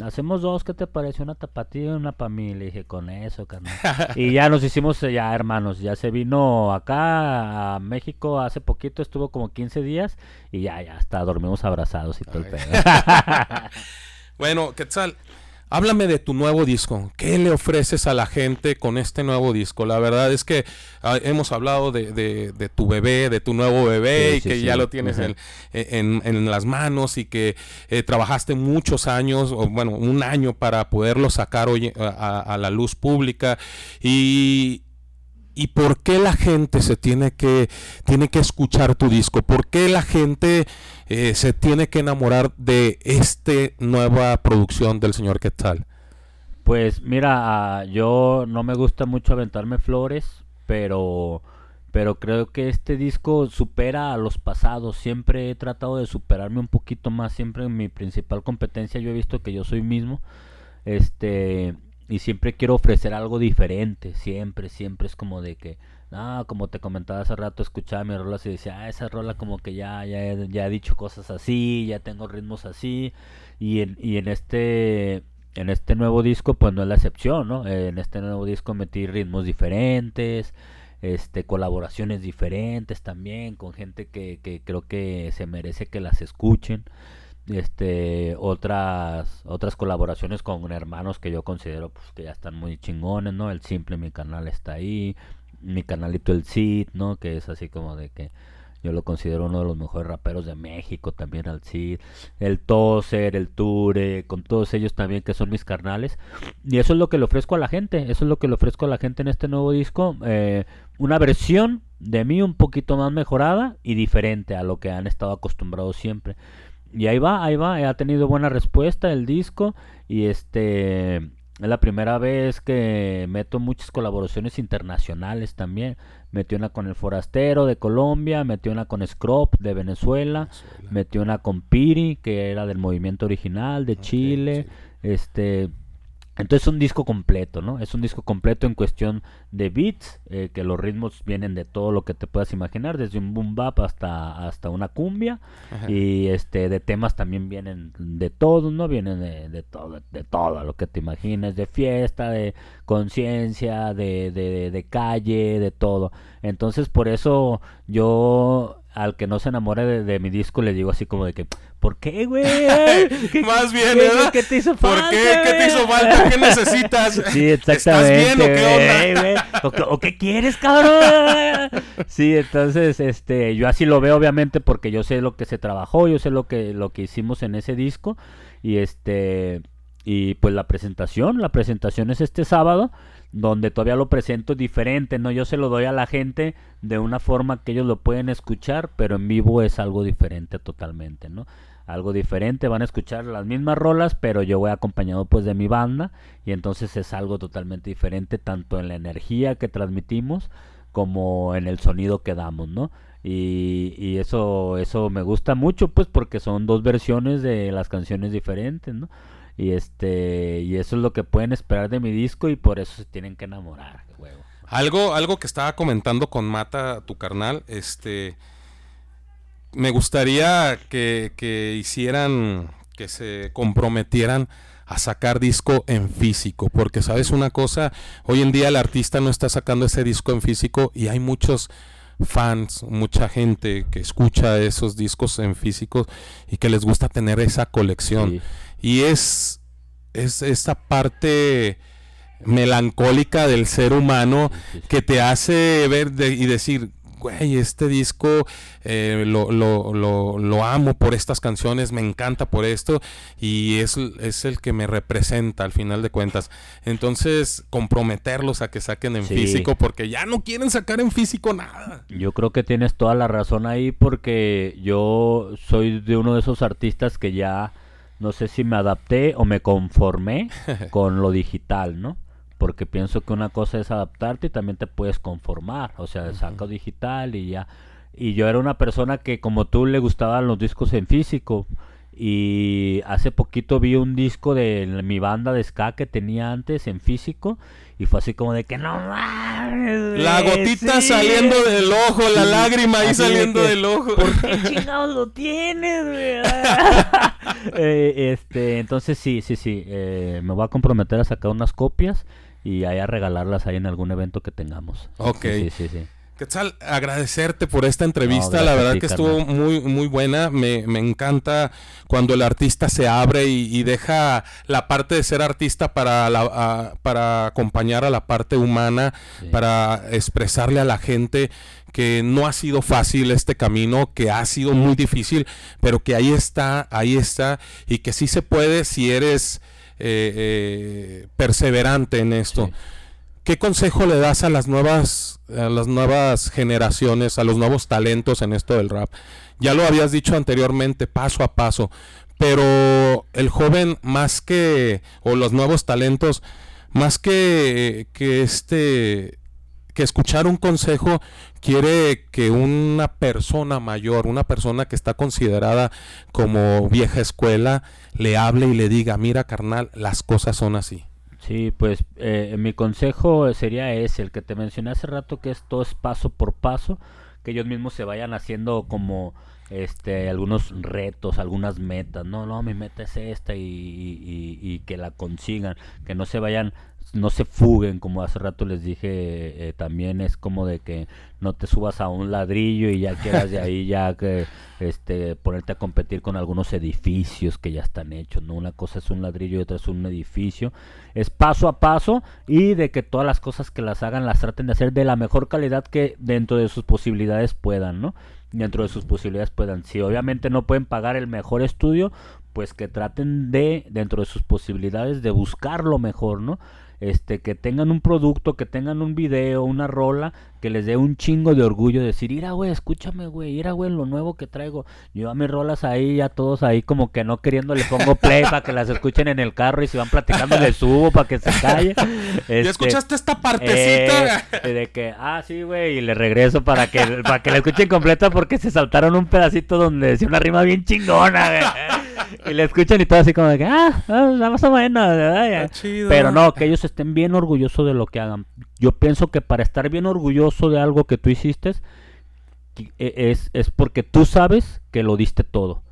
[SPEAKER 12] Hacemos dos, ¿qué te parece? Una tapatía y una para mí. Le dije, con eso, carnal. y ya nos hicimos eh, ya hermanos. Ya se vino acá a México hace poquito, estuvo como 15 días y ya, ya hasta dormimos abrazados y todo el pedo.
[SPEAKER 6] Bueno, Quetzal, háblame de tu nuevo disco. ¿Qué le ofreces a la gente con este nuevo disco? La verdad es que ah, hemos hablado de, de- de tu bebé, de tu nuevo bebé,
[SPEAKER 12] Sí,
[SPEAKER 6] y
[SPEAKER 12] sí,
[SPEAKER 6] que
[SPEAKER 12] sí.
[SPEAKER 6] ya lo tienes
[SPEAKER 12] Ujú.
[SPEAKER 6] en, en- en las manos y que eh, trabajaste muchos años, o bueno, un año para poderlo sacar hoy a, a- a la luz pública. Y, ¿Y por qué la gente se tiene que, tiene que escuchar tu disco? ¿Por qué la gente eh, se tiene que enamorar de esta nueva producción del señor Quetzal?
[SPEAKER 12] Pues mira, ah, yo no me gusta mucho aventarme flores, pero pero creo que este disco supera a los pasados. Siempre he tratado de superarme un poquito más. Siempre en mi principal competencia yo he visto que yo soy mismo. Este y siempre quiero ofrecer algo diferente. Siempre, siempre es como de que Ah, como te comentaba hace rato, escuchaba mi rola y decía, ah, esa rola como que ya, ya, ya he dicho cosas así, ya tengo ritmos así. Y en, y en este en este nuevo disco pues no es la excepción, ¿no? En este nuevo disco metí ritmos diferentes, este colaboraciones diferentes también con gente que, que creo que se merece que las escuchen. Este otras otras colaboraciones con hermanos que yo considero pues, que ya están muy chingones, ¿no? El Simple mi canal está ahí, mi canalito El Cid, ¿no? Que es así como de que yo lo considero uno de los mejores raperos de México, también al Cid, el Tozer, el Ture, con todos ellos también que son mis carnales. Y eso es lo que le ofrezco a la gente, eso es lo que le ofrezco a la gente en este nuevo disco. eh, una versión de mí un poquito más mejorada y diferente a lo que han estado acostumbrados siempre. Y ahí va, ahí va, ha tenido buena respuesta el disco y este es la primera vez que meto muchas colaboraciones internacionales también. Metí una con el Forastero de Colombia, metí una con Scrop de Venezuela, metí una con Piri, que era del movimiento original de Chile. Este, entonces es un disco completo, ¿no? Es un disco completo en cuestión de beats, eh, que los ritmos vienen de todo lo que te puedas imaginar, desde un boom bap hasta, hasta una cumbia.
[SPEAKER 6] Ajá.
[SPEAKER 12] Y este de temas también vienen de todo, ¿no? Vienen de, de todo, de todo lo que te imagines, de fiesta, de conciencia, de, de, de calle, de todo. Entonces por eso yo al que no se enamore de, de mi disco le digo así como de que, ¿por qué, güey? ¿Qué-
[SPEAKER 6] Más bien,
[SPEAKER 12] qué-
[SPEAKER 6] ¿verdad?
[SPEAKER 12] ¿Qué te hizo
[SPEAKER 6] ¿Por
[SPEAKER 12] falta?
[SPEAKER 6] qué? ¿Qué te hizo falta? ¿Qué necesitas?
[SPEAKER 12] Sí,
[SPEAKER 6] ¿Estás bien o qué onda?
[SPEAKER 12] güey. ¿O, qué- o qué quieres, cabrón? Sí, entonces, este, yo así lo veo, obviamente, porque yo sé lo que se trabajó, yo sé lo que, lo que hicimos en ese disco. Y este, y pues la presentación, la presentación es este sábado. Donde todavía lo presento diferente, ¿no? Yo se lo doy a la gente de una forma que ellos lo pueden escuchar, pero en vivo es algo diferente totalmente, ¿no? Algo diferente, van a escuchar las mismas rolas, pero yo voy acompañado pues de mi banda y entonces es algo totalmente diferente tanto en la energía que transmitimos como en el sonido que damos, ¿no? Y, y eso eso me gusta mucho pues porque son dos versiones de las canciones diferentes, ¿no? Y este y eso es lo que pueden esperar de mi disco y por eso se tienen que enamorar, huevo.
[SPEAKER 6] Algo, algo que estaba comentando con Mata, tu carnal, este me gustaría que, que hicieran, que se comprometieran a sacar disco en físico, porque sabes una cosa, hoy en día el artista no está sacando ese disco en físico y hay muchos fans, mucha gente que escucha esos discos en físico y que les gusta tener esa colección. Y es, es esta parte melancólica del ser humano que te hace ver de- y decir, güey, este disco eh, lo, lo, lo, lo amo por estas canciones, me encanta por esto y es, es el que me representa al final de cuentas. Entonces, comprometerlos a que saquen en
[SPEAKER 12] Sí.
[SPEAKER 6] físico porque ya no quieren sacar en físico nada.
[SPEAKER 12] Yo creo que tienes toda la razón ahí porque yo soy de uno de esos artistas que ya no sé si me adapté o me conformé con lo digital, ¿no? Porque pienso que una cosa es adaptarte y también te puedes conformar, o sea, saco digital y ya. Y yo era una persona que como tú le gustaban los discos en físico y hace poquito vi un disco de mi banda de ska que tenía antes en físico y fue así como de que no mames,
[SPEAKER 6] La gotita
[SPEAKER 12] sí".
[SPEAKER 6] saliendo del ojo, la
[SPEAKER 12] Sí,
[SPEAKER 6] lágrima ahí
[SPEAKER 12] de
[SPEAKER 6] saliendo
[SPEAKER 12] que,
[SPEAKER 6] del ojo.
[SPEAKER 12] ¿Por qué chingados lo tienes, güey? Eh, este, entonces sí, sí, sí. eh, me voy a comprometer a sacar unas copias y ahí a regalarlas ahí en algún evento que tengamos.
[SPEAKER 6] Ok.
[SPEAKER 12] Sí, sí, sí.
[SPEAKER 6] Quetzal, agradecerte por esta entrevista,
[SPEAKER 12] No,
[SPEAKER 6] la verdad
[SPEAKER 12] ti,
[SPEAKER 6] que estuvo muy muy buena, me, me encanta cuando el artista se abre y, y deja la parte de ser artista para, la, a- para acompañar a la parte humana, para expresarle a la gente que no ha sido fácil este camino, que ha sido muy difícil, pero que ahí está, ahí está, y que sí se puede si eres eh, eh, perseverante en esto. ¿Qué consejo le das a las nuevas a las nuevas generaciones, a los nuevos talentos en esto del rap? Ya lo habías dicho anteriormente, paso a paso, pero el joven más que o los nuevos talentos más que que este que escuchar un consejo quiere que una persona mayor, una persona que está considerada como vieja escuela, le hable y le diga, mira carnal, las cosas son así.
[SPEAKER 12] Sí, pues eh, mi consejo sería ese, el que te mencioné hace rato, que esto es paso por paso, que ellos mismos se vayan haciendo como este algunos retos, algunas metas, no, no, mi meta es esta y que la consigan, que no se vayan, no se fuguen, como hace rato les dije, eh, también es como de que no te subas a un ladrillo y ya quieras de ahí ya que este ponerte a competir con algunos edificios que ya están hechos, ¿no? Una cosa es un ladrillo y otra es un edificio. Es paso a paso y de que todas las cosas que las hagan las traten de hacer de la mejor calidad que dentro de sus posibilidades puedan, ¿no? Dentro de sus posibilidades puedan. Si obviamente no pueden pagar el mejor estudio, pues que traten de, dentro de sus posibilidades, de buscar lo mejor, ¿no? Este, que tengan un producto, que tengan un video, una rola, que les dé un chingo de orgullo decir, mira, güey, escúchame, güey, mira, güey, lo nuevo que traigo. Yo a mis rolas ahí, ya todos ahí como que no queriendo le pongo play para que las escuchen en el carro y si van platicando les subo para que se calle. Este,
[SPEAKER 6] escuchaste esta partecita?
[SPEAKER 12] eh, de que, ah, sí, güey, y le regreso para que, para que la escuchen completa porque se saltaron un pedacito donde decía una rima bien chingona, güey. Y le escuchan y todo así como de que, ah, ah, más o menos, ¿verdad? Ya. Pero no, que ellos estén bien orgullosos de lo que hagan. Yo pienso que para estar bien orgulloso de algo que tú hiciste, e- es, es porque tú sabes que lo diste todo.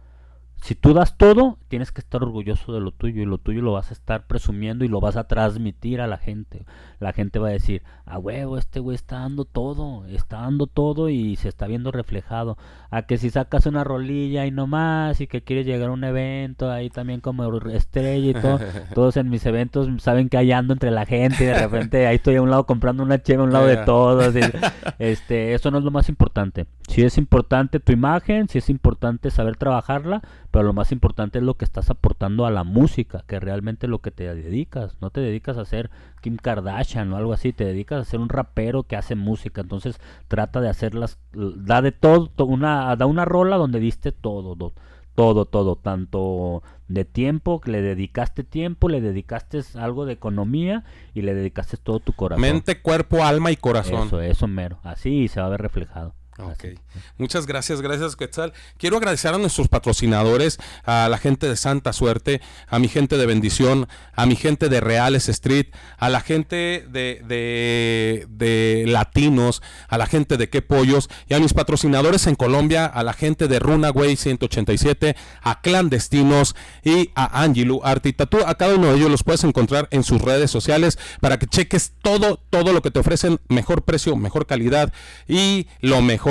[SPEAKER 12] Si tú das todo, tienes que estar orgulloso de lo tuyo y lo tuyo lo vas a estar presumiendo y lo vas a transmitir a la gente. La gente va a decir, a huevo, este güey está dando todo, está dando todo y se está viendo reflejado. A que si sacas una rolilla y no más y que quieres llegar a un evento, ahí también como estrella y todo, todos en mis eventos saben que ahí ando entre la gente y de repente ahí estoy a un lado comprando una cheva a un lado de todos. y- este, eso no es lo más importante. Sí es importante tu imagen, sí es importante saber trabajarla, pero lo más importante es lo que estás aportando a la música, que realmente es lo que te dedicas. No te dedicas a ser Kim Kardashian o algo así, te dedicas a ser un rapero que hace música. Entonces trata de hacerlas, da de todo, to- una, da una rola donde diste todo, do- todo, todo, tanto de tiempo, que le dedicaste tiempo, le dedicaste algo de economía y le dedicaste todo tu corazón.
[SPEAKER 6] Mente, cuerpo, alma y corazón.
[SPEAKER 12] Eso, eso mero. Así se va a ver reflejado.
[SPEAKER 6] Ok. Muchas gracias, gracias Quetzal. Quiero agradecer a nuestros patrocinadores, a la gente de Santa Suerte, a mi gente de Bendición, a mi gente de Reales Street, a la gente de, de, de Latinos, a la gente de Qué Pollos y a mis patrocinadores en Colombia, a la gente de Runaway 187, a Clandestinos y a Angilu Arte y Tatú. A cada uno de ellos los puedes encontrar en sus redes sociales para que cheques todo, todo lo que te ofrecen, mejor precio, mejor calidad y lo mejor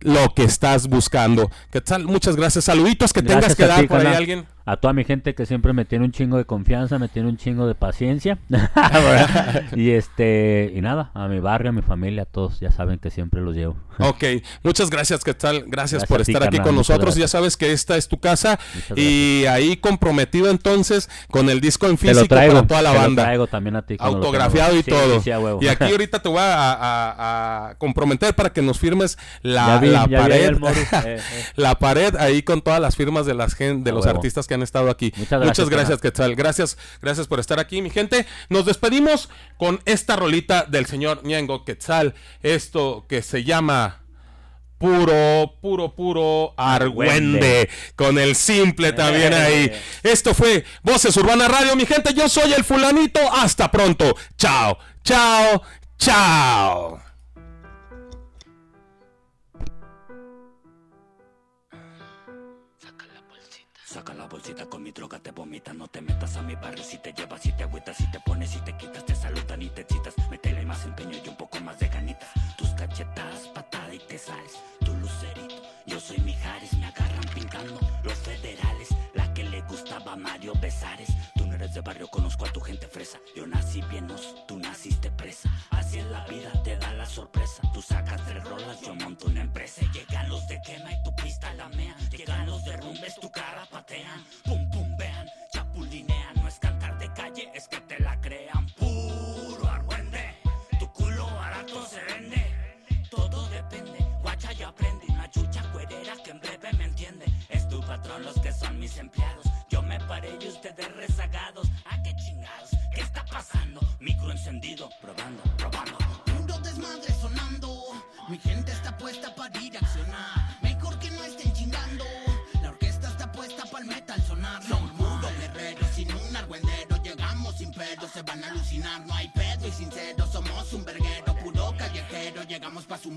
[SPEAKER 6] lo que estás buscando. ¿Qué tal? Muchas gracias. Saluditos que tengas que dar
[SPEAKER 12] ti,
[SPEAKER 6] por ahí a alguien.
[SPEAKER 12] A toda mi gente que siempre me tiene un chingo de confianza, me tiene un chingo de paciencia. y este, y nada, a mi barrio, a mi familia, a todos ya saben que siempre los llevo.
[SPEAKER 6] Ok, muchas gracias, ¿qué tal? Gracias,
[SPEAKER 12] Gracias
[SPEAKER 6] por
[SPEAKER 12] ti,
[SPEAKER 6] estar aquí
[SPEAKER 12] carnal,
[SPEAKER 6] con nosotros. Ya sabes que esta es tu casa y ahí comprometido entonces con el disco en físico
[SPEAKER 12] traigo,
[SPEAKER 6] para toda la
[SPEAKER 12] te lo
[SPEAKER 6] banda.
[SPEAKER 12] traigo también a ti
[SPEAKER 6] Autografiado y.
[SPEAKER 12] Sí,
[SPEAKER 6] todo.
[SPEAKER 12] sí,
[SPEAKER 6] y aquí ahorita te voy a, a- a comprometer para que nos firmes la,
[SPEAKER 12] vi,
[SPEAKER 6] pared.
[SPEAKER 12] Eh, eh.
[SPEAKER 6] la pared ahí con todas las firmas de las de
[SPEAKER 12] A
[SPEAKER 6] los
[SPEAKER 12] huevo.
[SPEAKER 6] artistas que han estado aquí.
[SPEAKER 12] Muchas gracias,
[SPEAKER 6] gracias, Quetzal. Gracias, gracias por estar aquí, mi gente. Nos despedimos con esta rolita del señor Ñengo Quetzal. Esto que se llama puro, puro, puro argüende.
[SPEAKER 12] Argüende.
[SPEAKER 6] Con el simple también ahí.
[SPEAKER 12] Eh.
[SPEAKER 6] Esto fue Voces Urbana Radio, mi gente. Yo soy el fulanito. Hasta pronto. Chao, chao, chao.
[SPEAKER 9] Saca la bolsita con mi droga, te vomita, no te metas a mi barrio. Si te llevas, si te agüitas, si te pones, si te quitas, te saludan y te citas, métele más empeño y un poco más de ganitas, tus cachetadas, patada y te sales, tu lucerito, yo soy Mijares, me agarran pintando, los federales, la que le gustaba a Mario Besares, tú no eres de barrio, conozco a tu gente fresa, yo nací bienos, tú naciste presa, así es la vida, te da la sorpresa, tú sacas tres rolas, yo monto una empresa, llegan los de quema y tu pista la mea, llegan los derrumbes, tu cara patean, pum pum vean, chapulinean, no es cantar de calle, es que te la crean, puro argüende, tu culo barato se vende, todo depende, guacha yo aprendí. Una chucha cuerera que en breve me entiende, es tu patrón los que son mis empleados, yo me paré y ustedes rezagados, ¿a qué chingados? ¿Qué está pasando? Micro encendido, probando,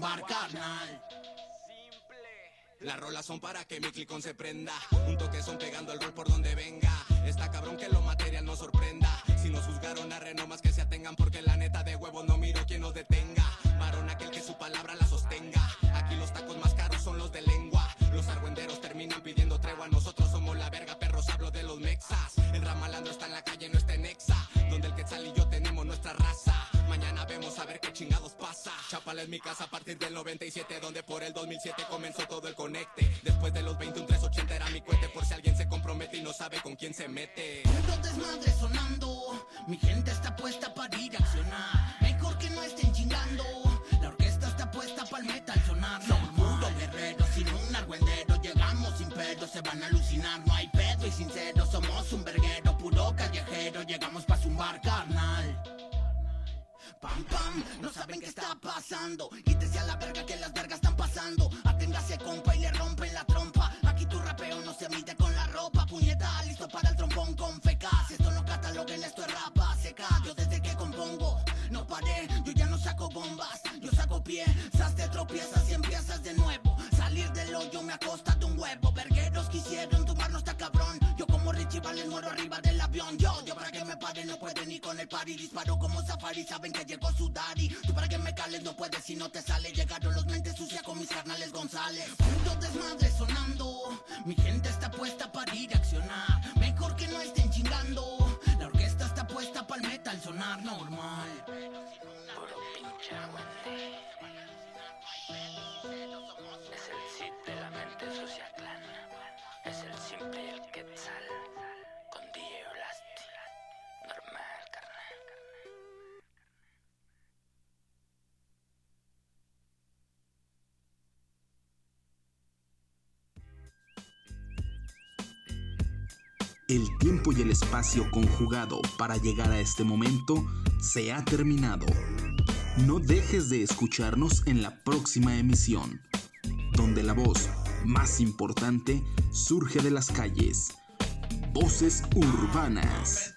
[SPEAKER 21] carnal.
[SPEAKER 22] Las rolas son para que mi clicón se prenda. Un toque son pegando el rol por donde venga. Está cabrón que lo material nos sorprenda. Si nos juzgaron a renomas que se atengan porque la neta de huevo no miro quien nos detenga. Varón aquel que su palabra la sostenga. Aquí los tacos más caros son los de lengua. Los argüenderos terminan pidiendo tregua. Nosotros somos la verga, perros hablo de los mexas. El ramalandro está en la calle, no está en exa. Donde el quetzal y yo tenemos nuestra raza. Mañana vemos a ver qué chingados pasa. Chapala es mi casa a partir del 97, donde por el 2007 comenzó todo el conecte. Después de los 21, 380 era mi cohete, por si alguien se compromete y no sabe con quién se mete.
[SPEAKER 21] Puro desmadre sonando. Mi gente está puesta para ir a accionar. Mejor que no estén chingando. La orquesta está puesta para el metal sonar. Son puro guerreros sin un argüendero. Llegamos sin pedo, se van a alucinar. No hay pedo y sincero, Pam pam, no saben qué está pasando. Quítese a la verga que las vergas están pasando. Aténgase compa y le rompen la trompa. Aquí tu rapeo no se mide con la ropa. Puñeta, listo para el trompón con fecas. Esto no cataloguen, esto es rapa seca. Yo desde que compongo, no paré. Yo ya no saco bombas, yo saco pie. Sas te tropiezas y empiezas de nuevo. Salir del hoyo me acosta de un huevo. Vergueros quisieron. Valens muero arriba del avión. Yo, yo para que me pare no puede ni con el party. Disparo como safari, saben que llegó su daddy. Tú para que me cales no puedes si no te sale. Llegaron los mentes sucias con mis carnales González. Puro desmadre sonando. Mi gente está puesta para ir a accionar. Mejor que no estén chingando. La orquesta está puesta para el metal sonar normal.
[SPEAKER 9] Pinche. Es el Cid de la mente sucia clan. Es el simple y el que
[SPEAKER 4] El tiempo y el espacio conjugado para llegar a este momento se ha terminado. No dejes de escucharnos en la próxima emisión, donde la voz más importante surge de las calles. Voces urbanas.